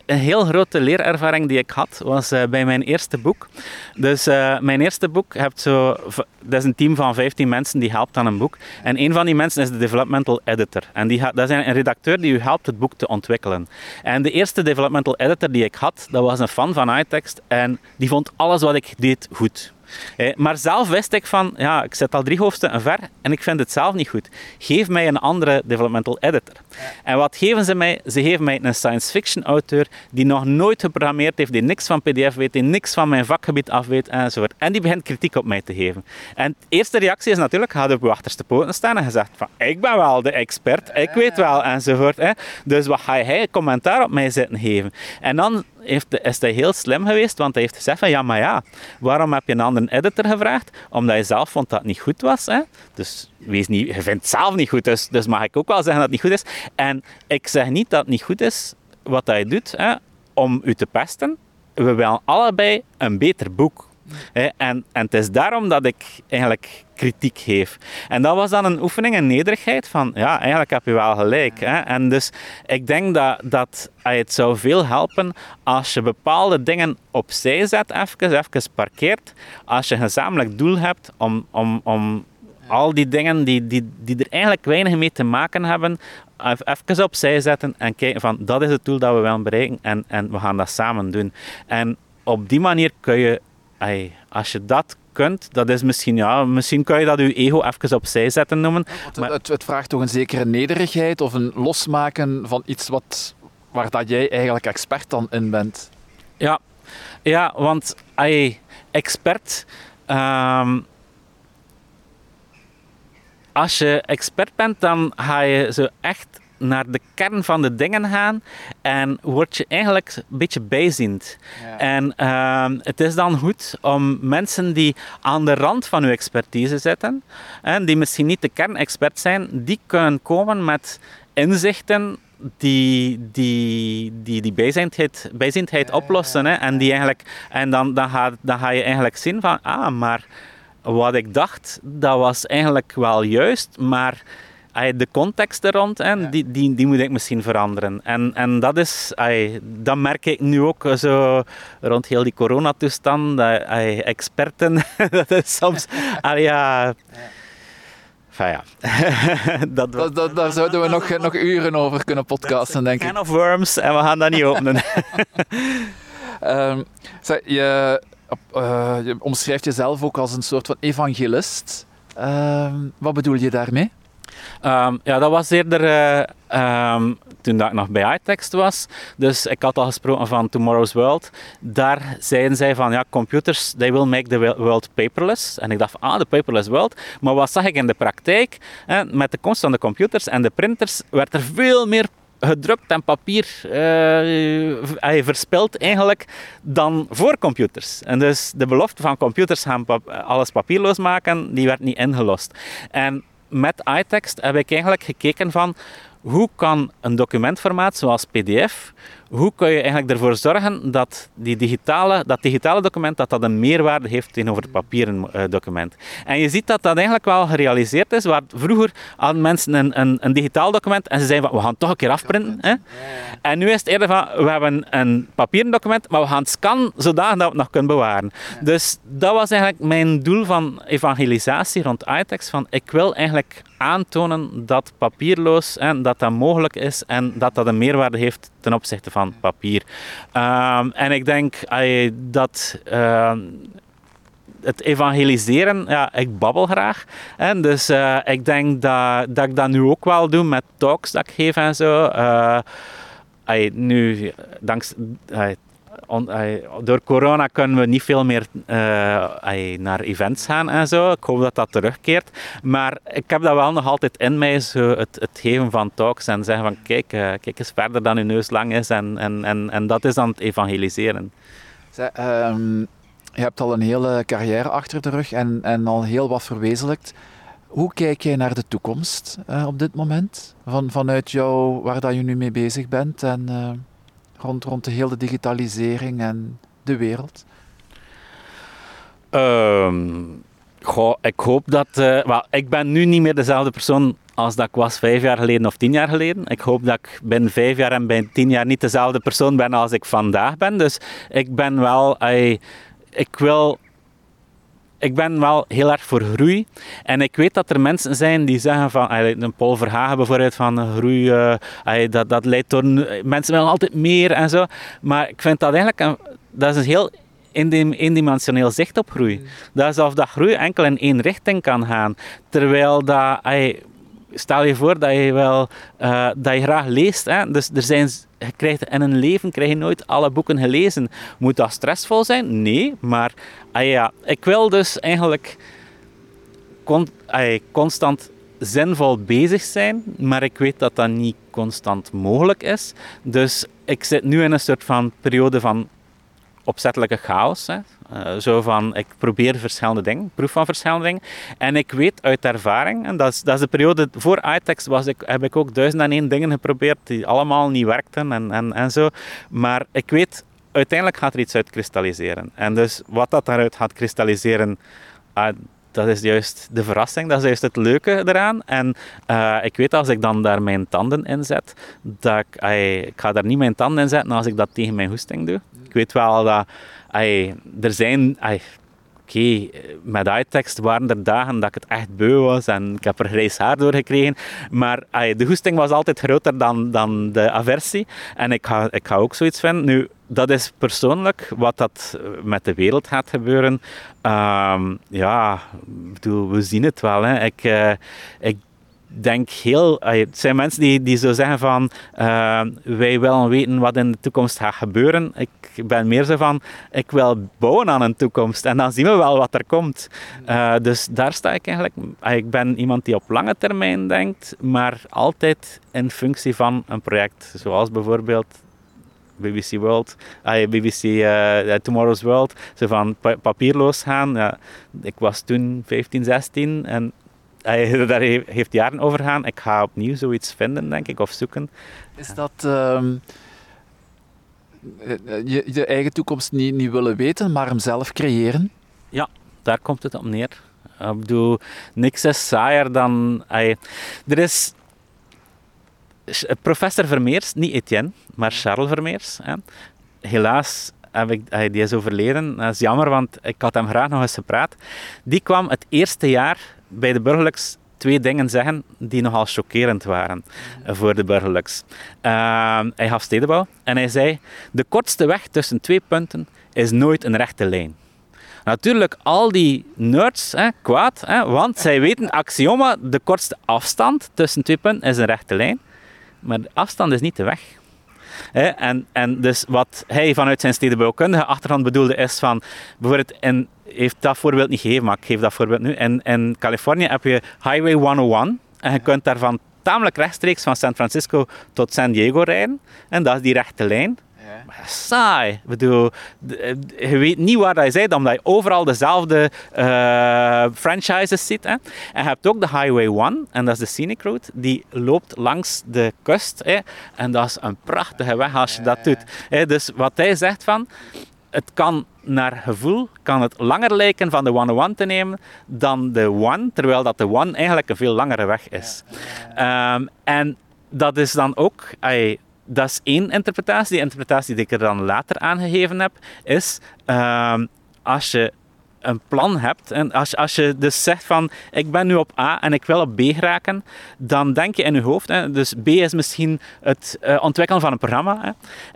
een heel grote leerervaring die ik had, was uh, bij mijn eerste boek. Dus uh, mijn eerste boek hebt zo... Dat is een team van 15 mensen die helpt aan een boek. En een van die mensen is de developmental editor. En die, dat is een redacteur die u helpt het boek te ontwikkelen. En de eerste developmental editor die ik had, dat was een fan van iText. En die vond alles wat ik deed goed. Eh, maar zelf wist ik van, ja, ik zit al drie hoofdstukken ver en ik vind het zelf niet goed. Geef mij een andere developmental editor. En wat geven ze mij? Ze geven mij een science fiction auteur die nog nooit geprogrammeerd heeft, die niks van PDF weet, die niks van mijn vakgebied af weet enzovoort. En die begint kritiek op mij te geven. En de eerste reactie is natuurlijk, gaat op uw achterste poten staan en gezegd van, ik ben wel de expert, ik weet wel enzovoort. Hè. Dus wat ga hij commentaar op mij zitten geven? En dan is hij heel slim geweest, want hij heeft gezegd van ja, maar ja, waarom heb je een andere editor gevraagd? Omdat je zelf vond dat het niet goed was. Hè? Dus wees niet, je vindt het zelf niet goed, dus, dus mag ik ook wel zeggen dat het niet goed is. En ik zeg niet dat het niet goed is wat hij doet hè, om u te pesten. We willen allebei een beter boek. En, en het is daarom dat ik eigenlijk kritiek geef. En dat was dan een oefening in nederigheid van, ja, eigenlijk heb je wel gelijk. En dus ik denk dat, dat het zou veel helpen als je bepaalde dingen opzij zet, even, even parkeert, als je een gezamenlijk doel hebt om, om, om al die dingen die, die, die er eigenlijk weinig mee te maken hebben, even opzij zetten en kijken van, dat is het doel dat we willen bereiken en, en we gaan dat samen doen. En op die manier kun je als je dat kunt, dat is misschien, ja, misschien kan je dat je ego even opzij zetten noemen. maar... het, het, vraagt toch een zekere nederigheid of een losmaken van iets wat, waar dat jij eigenlijk expert dan in bent. Ja, ja want expert. Um, als je expert bent, dan ga je zo echt naar de kern van de dingen gaan en word je eigenlijk een beetje bijziend. En uh, het is dan goed om mensen die aan de rand van uw expertise zitten, en die misschien niet de kernexpert zijn, die kunnen komen met inzichten die die, die, die bijzindheid, bijzindheid oplossen. Hè? En, die eigenlijk, en dan, dan, ga, dan ga je eigenlijk zien van, ah, maar wat ik dacht, dat was eigenlijk wel juist, maar de context er rond, en die, die, die moet ik misschien veranderen. En, en dat is, dat merk ik nu ook zo rond heel die coronatoestand. Experten, [laughs] dat is soms, ja... Enfin, ja. [laughs] dat, dat, dat, daar zouden we nog, nog uren over kunnen podcasten, denk ik. Can of worms en we gaan dat niet openen. [laughs] um, je, uh, je omschrijft jezelf ook als een soort van evangelist. Uh, wat bedoel je daarmee? Um, ja, dat was eerder uh, um, toen dat ik nog bij iText was. Dus ik had al gesproken van Tomorrow's World. Daar zeiden zij van, ja, computers, they will make the world paperless. En ik dacht, ah, de paperless world. Maar wat zag ik in de praktijk? Eh, met de komst van de computers en de printers werd er veel meer gedrukt en papier uh, verspild eigenlijk dan voor computers. En dus de belofte van computers gaan alles papierloos maken, die werd niet ingelost. En met iText heb ik eigenlijk gekeken van hoe kan een documentformaat zoals PDF hoe kun je eigenlijk ervoor zorgen dat die digitale, dat digitale document dat dat een meerwaarde heeft tegenover het papieren uh, document. En je ziet dat dat eigenlijk wel gerealiseerd is, waar vroeger hadden mensen een, een, een digitaal document en ze zeiden van, we gaan het toch een keer afprinten. Hè? En nu is het eerder van, we hebben een papieren document, maar we gaan het scannen zodat we het nog kunnen bewaren. Dus dat was eigenlijk mijn doel van evangelisatie rond iText, van ik wil eigenlijk aantonen dat papierloos en dat dat mogelijk is en dat dat een meerwaarde heeft ten opzichte van papier. Ehm, en ik denk dat ehm, het evangeliseren, ja, ik babbel graag. Hè, dus uh, ik denk dat, dat ik dat nu ook wel doe met talks dat ik geef en zo. Uh, nu, dankzij door corona kunnen we niet veel meer uh, naar events gaan en zo. Ik hoop dat dat terugkeert. Maar ik heb dat wel nog altijd in mij, zo het, het geven van talks en zeggen van kijk, uh, kijk eens verder dan uw neus lang is. En, en, en, en dat is dan het evangeliseren. Um, je hebt al een hele carrière achter de rug en, en al heel wat verwezenlijkt. Hoe kijk jij naar de toekomst uh, op dit moment? Van, vanuit jou, waar dat je nu mee bezig bent en rond, rond de hele digitalisering en de wereld? Um, goh, ik hoop dat... Uh, ik ben nu niet meer dezelfde persoon als dat ik was vijf jaar geleden of tien jaar geleden. Ik hoop dat ik binnen vijf jaar en binnen tien jaar niet dezelfde persoon ben als ik vandaag ben. Dus ik ben wel... Ik wil ik ben wel heel erg voor groei. En ik weet dat er mensen zijn die zeggen van, een Paul Verhagen bijvoorbeeld, van groei, uh, dat, dat leidt door, mensen willen altijd meer en zo. Maar ik vind dat eigenlijk, een, dat is een heel eendimensioneel zicht op groei. Mm. Dat is alsof dat groei enkel in één richting kan gaan. Terwijl dat, stel je voor dat je wel uh, dat je graag leest. Hè? Dus er zijn, je krijgt, in een leven krijg je nooit alle boeken gelezen. Moet dat stressvol zijn? Nee, maar ah ja, ik wil dus eigenlijk con, ah, constant zinvol bezig zijn, maar ik weet dat dat niet constant mogelijk is. Dus ik zit nu in een soort van periode van opzettelijke chaos. Hè. Uh, zo van, ik probeer verschillende dingen, proef van verschillende dingen. En ik weet uit ervaring, en dat is, dat is de periode voor iText, was ik, heb ik ook duizend en één dingen geprobeerd die allemaal niet werkten en, en, en zo. Maar ik weet, uiteindelijk gaat er iets uit kristalliseren. En dus wat dat daaruit gaat kristalliseren, uh, dat is juist de verrassing, dat is juist het leuke eraan. En uh, ik weet als ik dan daar mijn tanden in zet, dat ik, ik ga daar niet mijn tanden in zetten als ik dat tegen mijn hoesting doe. Ik weet wel dat er zijn... Oké, okay, met waren er dagen dat ik het echt beu was en ik heb er grijs haar door gekregen. Maar de goesting was altijd groter dan, dan de aversie. En ik ga, ik ga ook zoiets vinden. Nu, dat is persoonlijk wat dat met de wereld gaat gebeuren. Um, ja, bedoel, we zien het wel. Hè. Ik, uh, ik denk heel... Het zijn mensen die, die zo zeggen van... Uh, wij willen weten wat in de toekomst gaat gebeuren. Ik ben meer zo van... Ik wil bouwen aan een toekomst. En dan zien we wel wat er komt. Uh, dus daar sta ik eigenlijk... Ik ben iemand die op lange termijn denkt. Maar altijd in functie van een project. Zoals bijvoorbeeld BBC World, uh, BBC uh, Tomorrow's World, zo van papierloos gaan. Ja, ik was toen 15, 16 en [laughs] daar heeft jaren over gaan. Ik ga opnieuw zoiets vinden, denk ik, of zoeken. Is dat um, je, je eigen toekomst niet, niet willen weten, maar hem zelf creëren? Ja, daar komt het op neer. Ik bedoel, niks is saaier dan... er is professor Vermeers, niet Etienne, maar Charles Vermeers. Hè. Helaas heb ik, die is overleden. Dat is jammer, want ik had hem graag nog eens gepraat. Die kwam het eerste jaar bij de burgerlijks twee dingen zeggen die nogal chockerend waren voor de burgerlijks. Uh, hij gaf stedenbouw en hij zei: De kortste weg tussen twee punten is nooit een rechte lijn. Natuurlijk, al die nerds, hè, kwaad, hè, want zij weten axioma: de kortste afstand tussen twee punten is een rechte lijn. Maar de afstand is niet de weg. En, en dus wat hij vanuit zijn stedenbouwkundige achtergrond bedoelde is van, bijvoorbeeld in, heeft dat voorbeeld niet gegeven, maar ik geef dat voorbeeld nu. In, in Californië heb je Highway 101 en je kunt daarvan tamelijk rechtstreeks van San Francisco tot San Diego rijden. En dat is die rechte lijn. Saai. Ik bedoel, je weet niet waar je bent, omdat je overal dezelfde uh, franchises ziet. Hè. En je hebt ook de Highway 1, en dat is de Scenic Route, die loopt langs de kust. Hè. En dat is een prachtige weg als je dat doet. Hè. Dus wat hij zegt van, het kan naar gevoel kan het langer lijken van de 101 te nemen dan de One, terwijl dat de One eigenlijk een veel langere weg is. Um, en dat is dan ook, ay, dat is één interpretatie. Die interpretatie die ik er dan later aangegeven heb, is um, als je een plan hebt en als, als je dus zegt van ik ben nu op A en ik wil op B geraken, dan denk je in je hoofd, hè, dus B is misschien het uh, ontwikkelen van een programma, hè,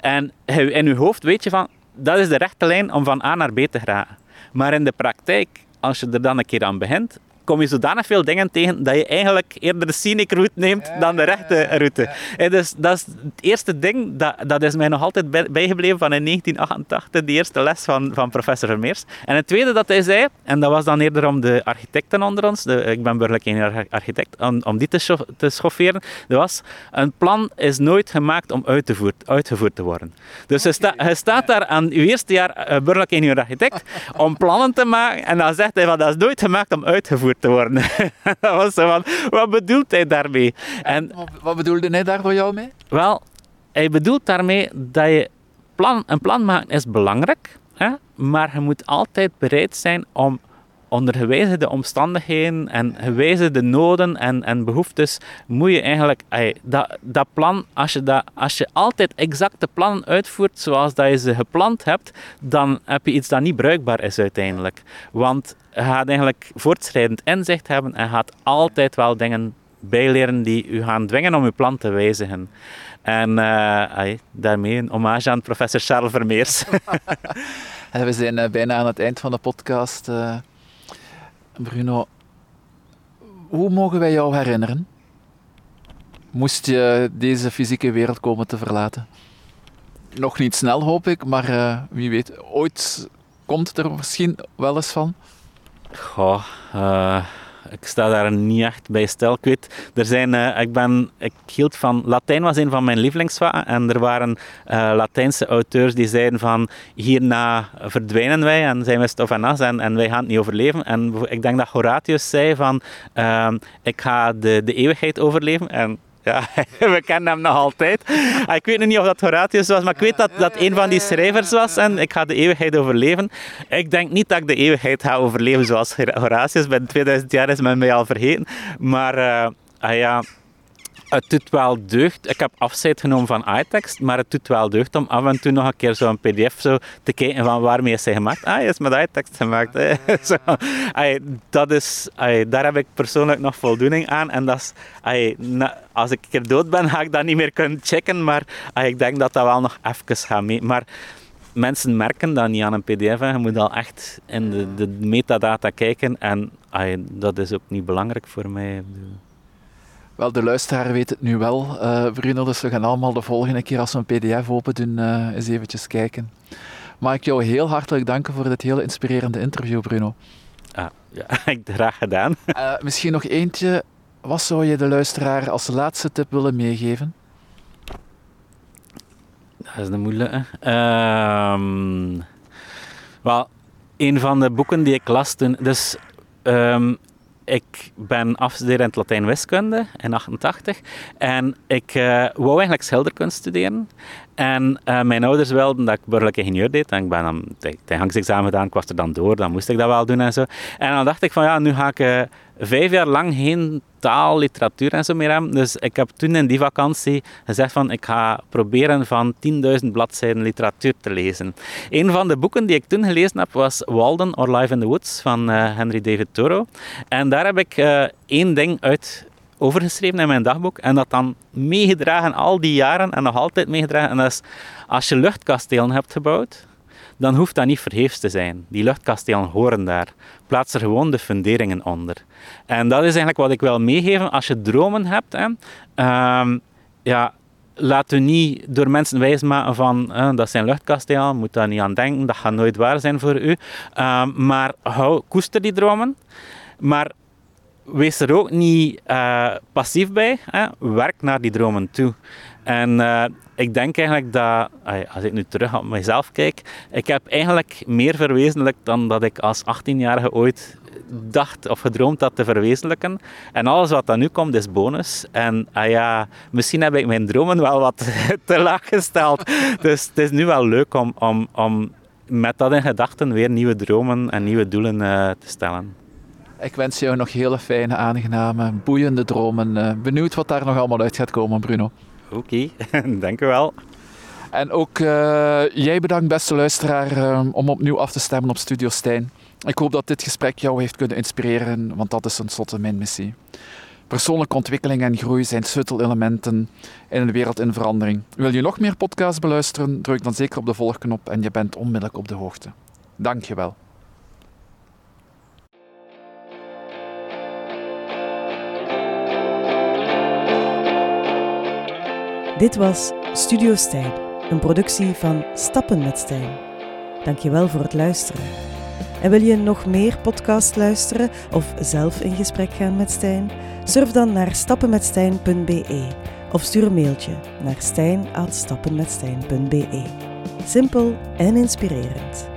en in je hoofd weet je van dat is de rechte lijn om van A naar B te geraken. Maar in de praktijk, als je er dan een keer aan begint, kom je zodanig veel dingen tegen dat je eigenlijk eerder de scenic route neemt dan de rechte route. dus dat is het eerste ding, dat, dat is mij nog altijd bijgebleven van in 1988, de eerste les van, van professor Vermeers. En het tweede dat hij zei, en dat was dan eerder om de architecten onder ons, de, ik ben burgerlijk architect, om, om die te, te schofferen, dat was, een plan is nooit gemaakt om uitgevoerd, uitgevoerd te worden. Dus sta, je staat daar aan je eerste jaar uh, burgerlijk architect om plannen te maken en dan zegt hij van dat is nooit gemaakt om uitgevoerd te worden. [laughs] dat was zo van, wat bedoelt hij daarmee? En, wat bedoelde hij daar voor jou mee? Wel, hij bedoelt daarmee dat je plan, een plan maken is belangrijk, hè? maar je moet altijd bereid zijn om onder gewijzigde omstandigheden en gewijzigde noden en, en behoeftes moet je eigenlijk dat, dat plan, als je, dat, als je altijd exacte plannen uitvoert zoals dat je ze gepland hebt, dan heb je iets dat niet bruikbaar is uiteindelijk. Want je gaat eigenlijk voortschrijdend inzicht hebben en gaat altijd wel dingen bijleren die u gaan dwingen om uw plan te wijzigen. En uh, daarmee een hommage aan professor Charles Vermeers. [laughs] [laughs] we zijn uh, bijna aan het eind van de podcast. Bruno, hoe mogen wij jou herinneren? Moest je deze fysieke wereld komen te verlaten? Nog niet snel, hoop ik, maar uh, wie weet, ooit komt er misschien wel eens van. Goh, uh, ik sta daar niet echt bij stel. Ik weet, er zijn, uh, ik, ben, ik hield van, Latijn was een van mijn lievelingsvakken en er waren uh, Latijnse auteurs die zeiden van hierna verdwijnen wij en zijn we stof en as en, en wij gaan het niet overleven. En ik denk dat Horatius zei van uh, ik ga de, de eeuwigheid overleven en ja, [laughs] we kennen hem nog altijd. Ah, ik weet niet of dat Horatius was, maar ik weet dat dat een van die schrijvers was en ik ga de eeuwigheid overleven. Ik denk niet dat ik de eeuwigheid ga overleven zoals Horatius. Bij 2000 jaar is men mij al vergeten. Maar uh, ah ja, het doet wel deugd. Ik heb afscheid genomen van iText, maar het doet wel deugd om af en toe nog een keer zo'n pdf zo te kijken van waarmee is hij gemaakt. Ah, hij is met iText gemaakt. [laughs] zo. dat is, daar heb ik persoonlijk nog voldoening aan. En dat is, als ik een keer dood ben, [laughs] ga ik dat niet meer kunnen checken, maar ik denk dat dat wel nog even gaat mee. Maar mensen merken dat niet aan een pdf. Je moet al echt in de, de metadata kijken en dat is ook niet belangrijk voor mij. Wel, de luisteraar weet het nu wel, uh, Bruno, dus we gaan allemaal de volgende keer als we een pdf open doen, uh, eens eventjes kijken. Mag ik jou heel hartelijk danken voor dit hele inspirerende interview, Bruno. Ah, ja, [laughs] graag gedaan. Uh, misschien nog eentje. Wat zou je de luisteraar als laatste tip willen meegeven? Dat is een moeilijke. Um, wel, een van de boeken die ik las toen... Dus, um, ik ben afgestudeerd in Latijn-wiskunde in 88 en ik uh, wou eigenlijk schilderkunst studeren. En uh, mijn ouders wilden dat ik burgerlijk ingenieur deed. En ik ben dan het examen gedaan, ik was er dan door, dan moest ik dat wel doen en zo. En dan dacht ik van ja, nu ga ik uh, vijf jaar lang geen taal, literatuur en zo meer hebben. Dus ik heb toen in die vakantie gezegd van ik ga proberen van 10.000 bladzijden literatuur te lezen. Een van de boeken die ik toen gelezen heb was Walden or Life in the Woods van uh, Henry David Thoreau. En daar heb ik één ding uit overgeschreven in mijn dagboek en dat dan meegedragen al die jaren en nog altijd meegedragen. En dat is, als je luchtkastelen hebt gebouwd, dan hoeft dat niet verheefs te zijn. Die luchtkastelen horen daar. Plaats er gewoon de funderingen onder. En dat is eigenlijk wat ik wil meegeven. Als je dromen hebt, hè, uh, ja, laat u niet door mensen wijsmaken van dat zijn luchtkastelen, moet daar niet aan denken, dat gaat nooit waar zijn voor u. Uh, maar hou, koester die dromen. Maar wees er ook niet uh, passief bij. Hè? Werk naar die dromen toe. En uh, ik denk eigenlijk dat, als ik nu terug op mezelf kijk, ik heb eigenlijk meer verwezenlijkt dan dat ik als 18-jarige ooit dacht of gedroomd had te verwezenlijken. En alles wat dan nu komt is bonus. En ah ja, misschien heb ik mijn dromen wel wat [laughs] te laag gesteld. Dus het is nu wel leuk om, om, om met dat in gedachten weer nieuwe dromen en nieuwe doelen uh, te stellen. Ik wens jou nog hele fijne, aangename, boeiende dromen. Uh, benieuwd wat daar nog allemaal uit gaat komen, Bruno. Oké, okay. [laughs] dank u wel. En ook uh, jij bedankt, beste luisteraar, om opnieuw af te stemmen op Studio Stijn. Ik hoop dat dit gesprek jou heeft kunnen inspireren, want dat is tenslotte mijn missie. Persoonlijke ontwikkeling en groei zijn sleutel-elementen in een wereld in verandering. Wil je nog meer podcasts beluisteren? Druk dan zeker op de volgknop en je bent onmiddellijk op de hoogte. Dank je wel. Dit was Studio Stijn, een productie van Stappen met Stijn. Dankjewel voor het luisteren. En wil je nog meer podcast luisteren of zelf in gesprek gaan met Stijn? Surf dan naar stappenmetstijn.be of stuur een mailtje naar stijn.stappenmetstijn.be. Simpel en inspirerend.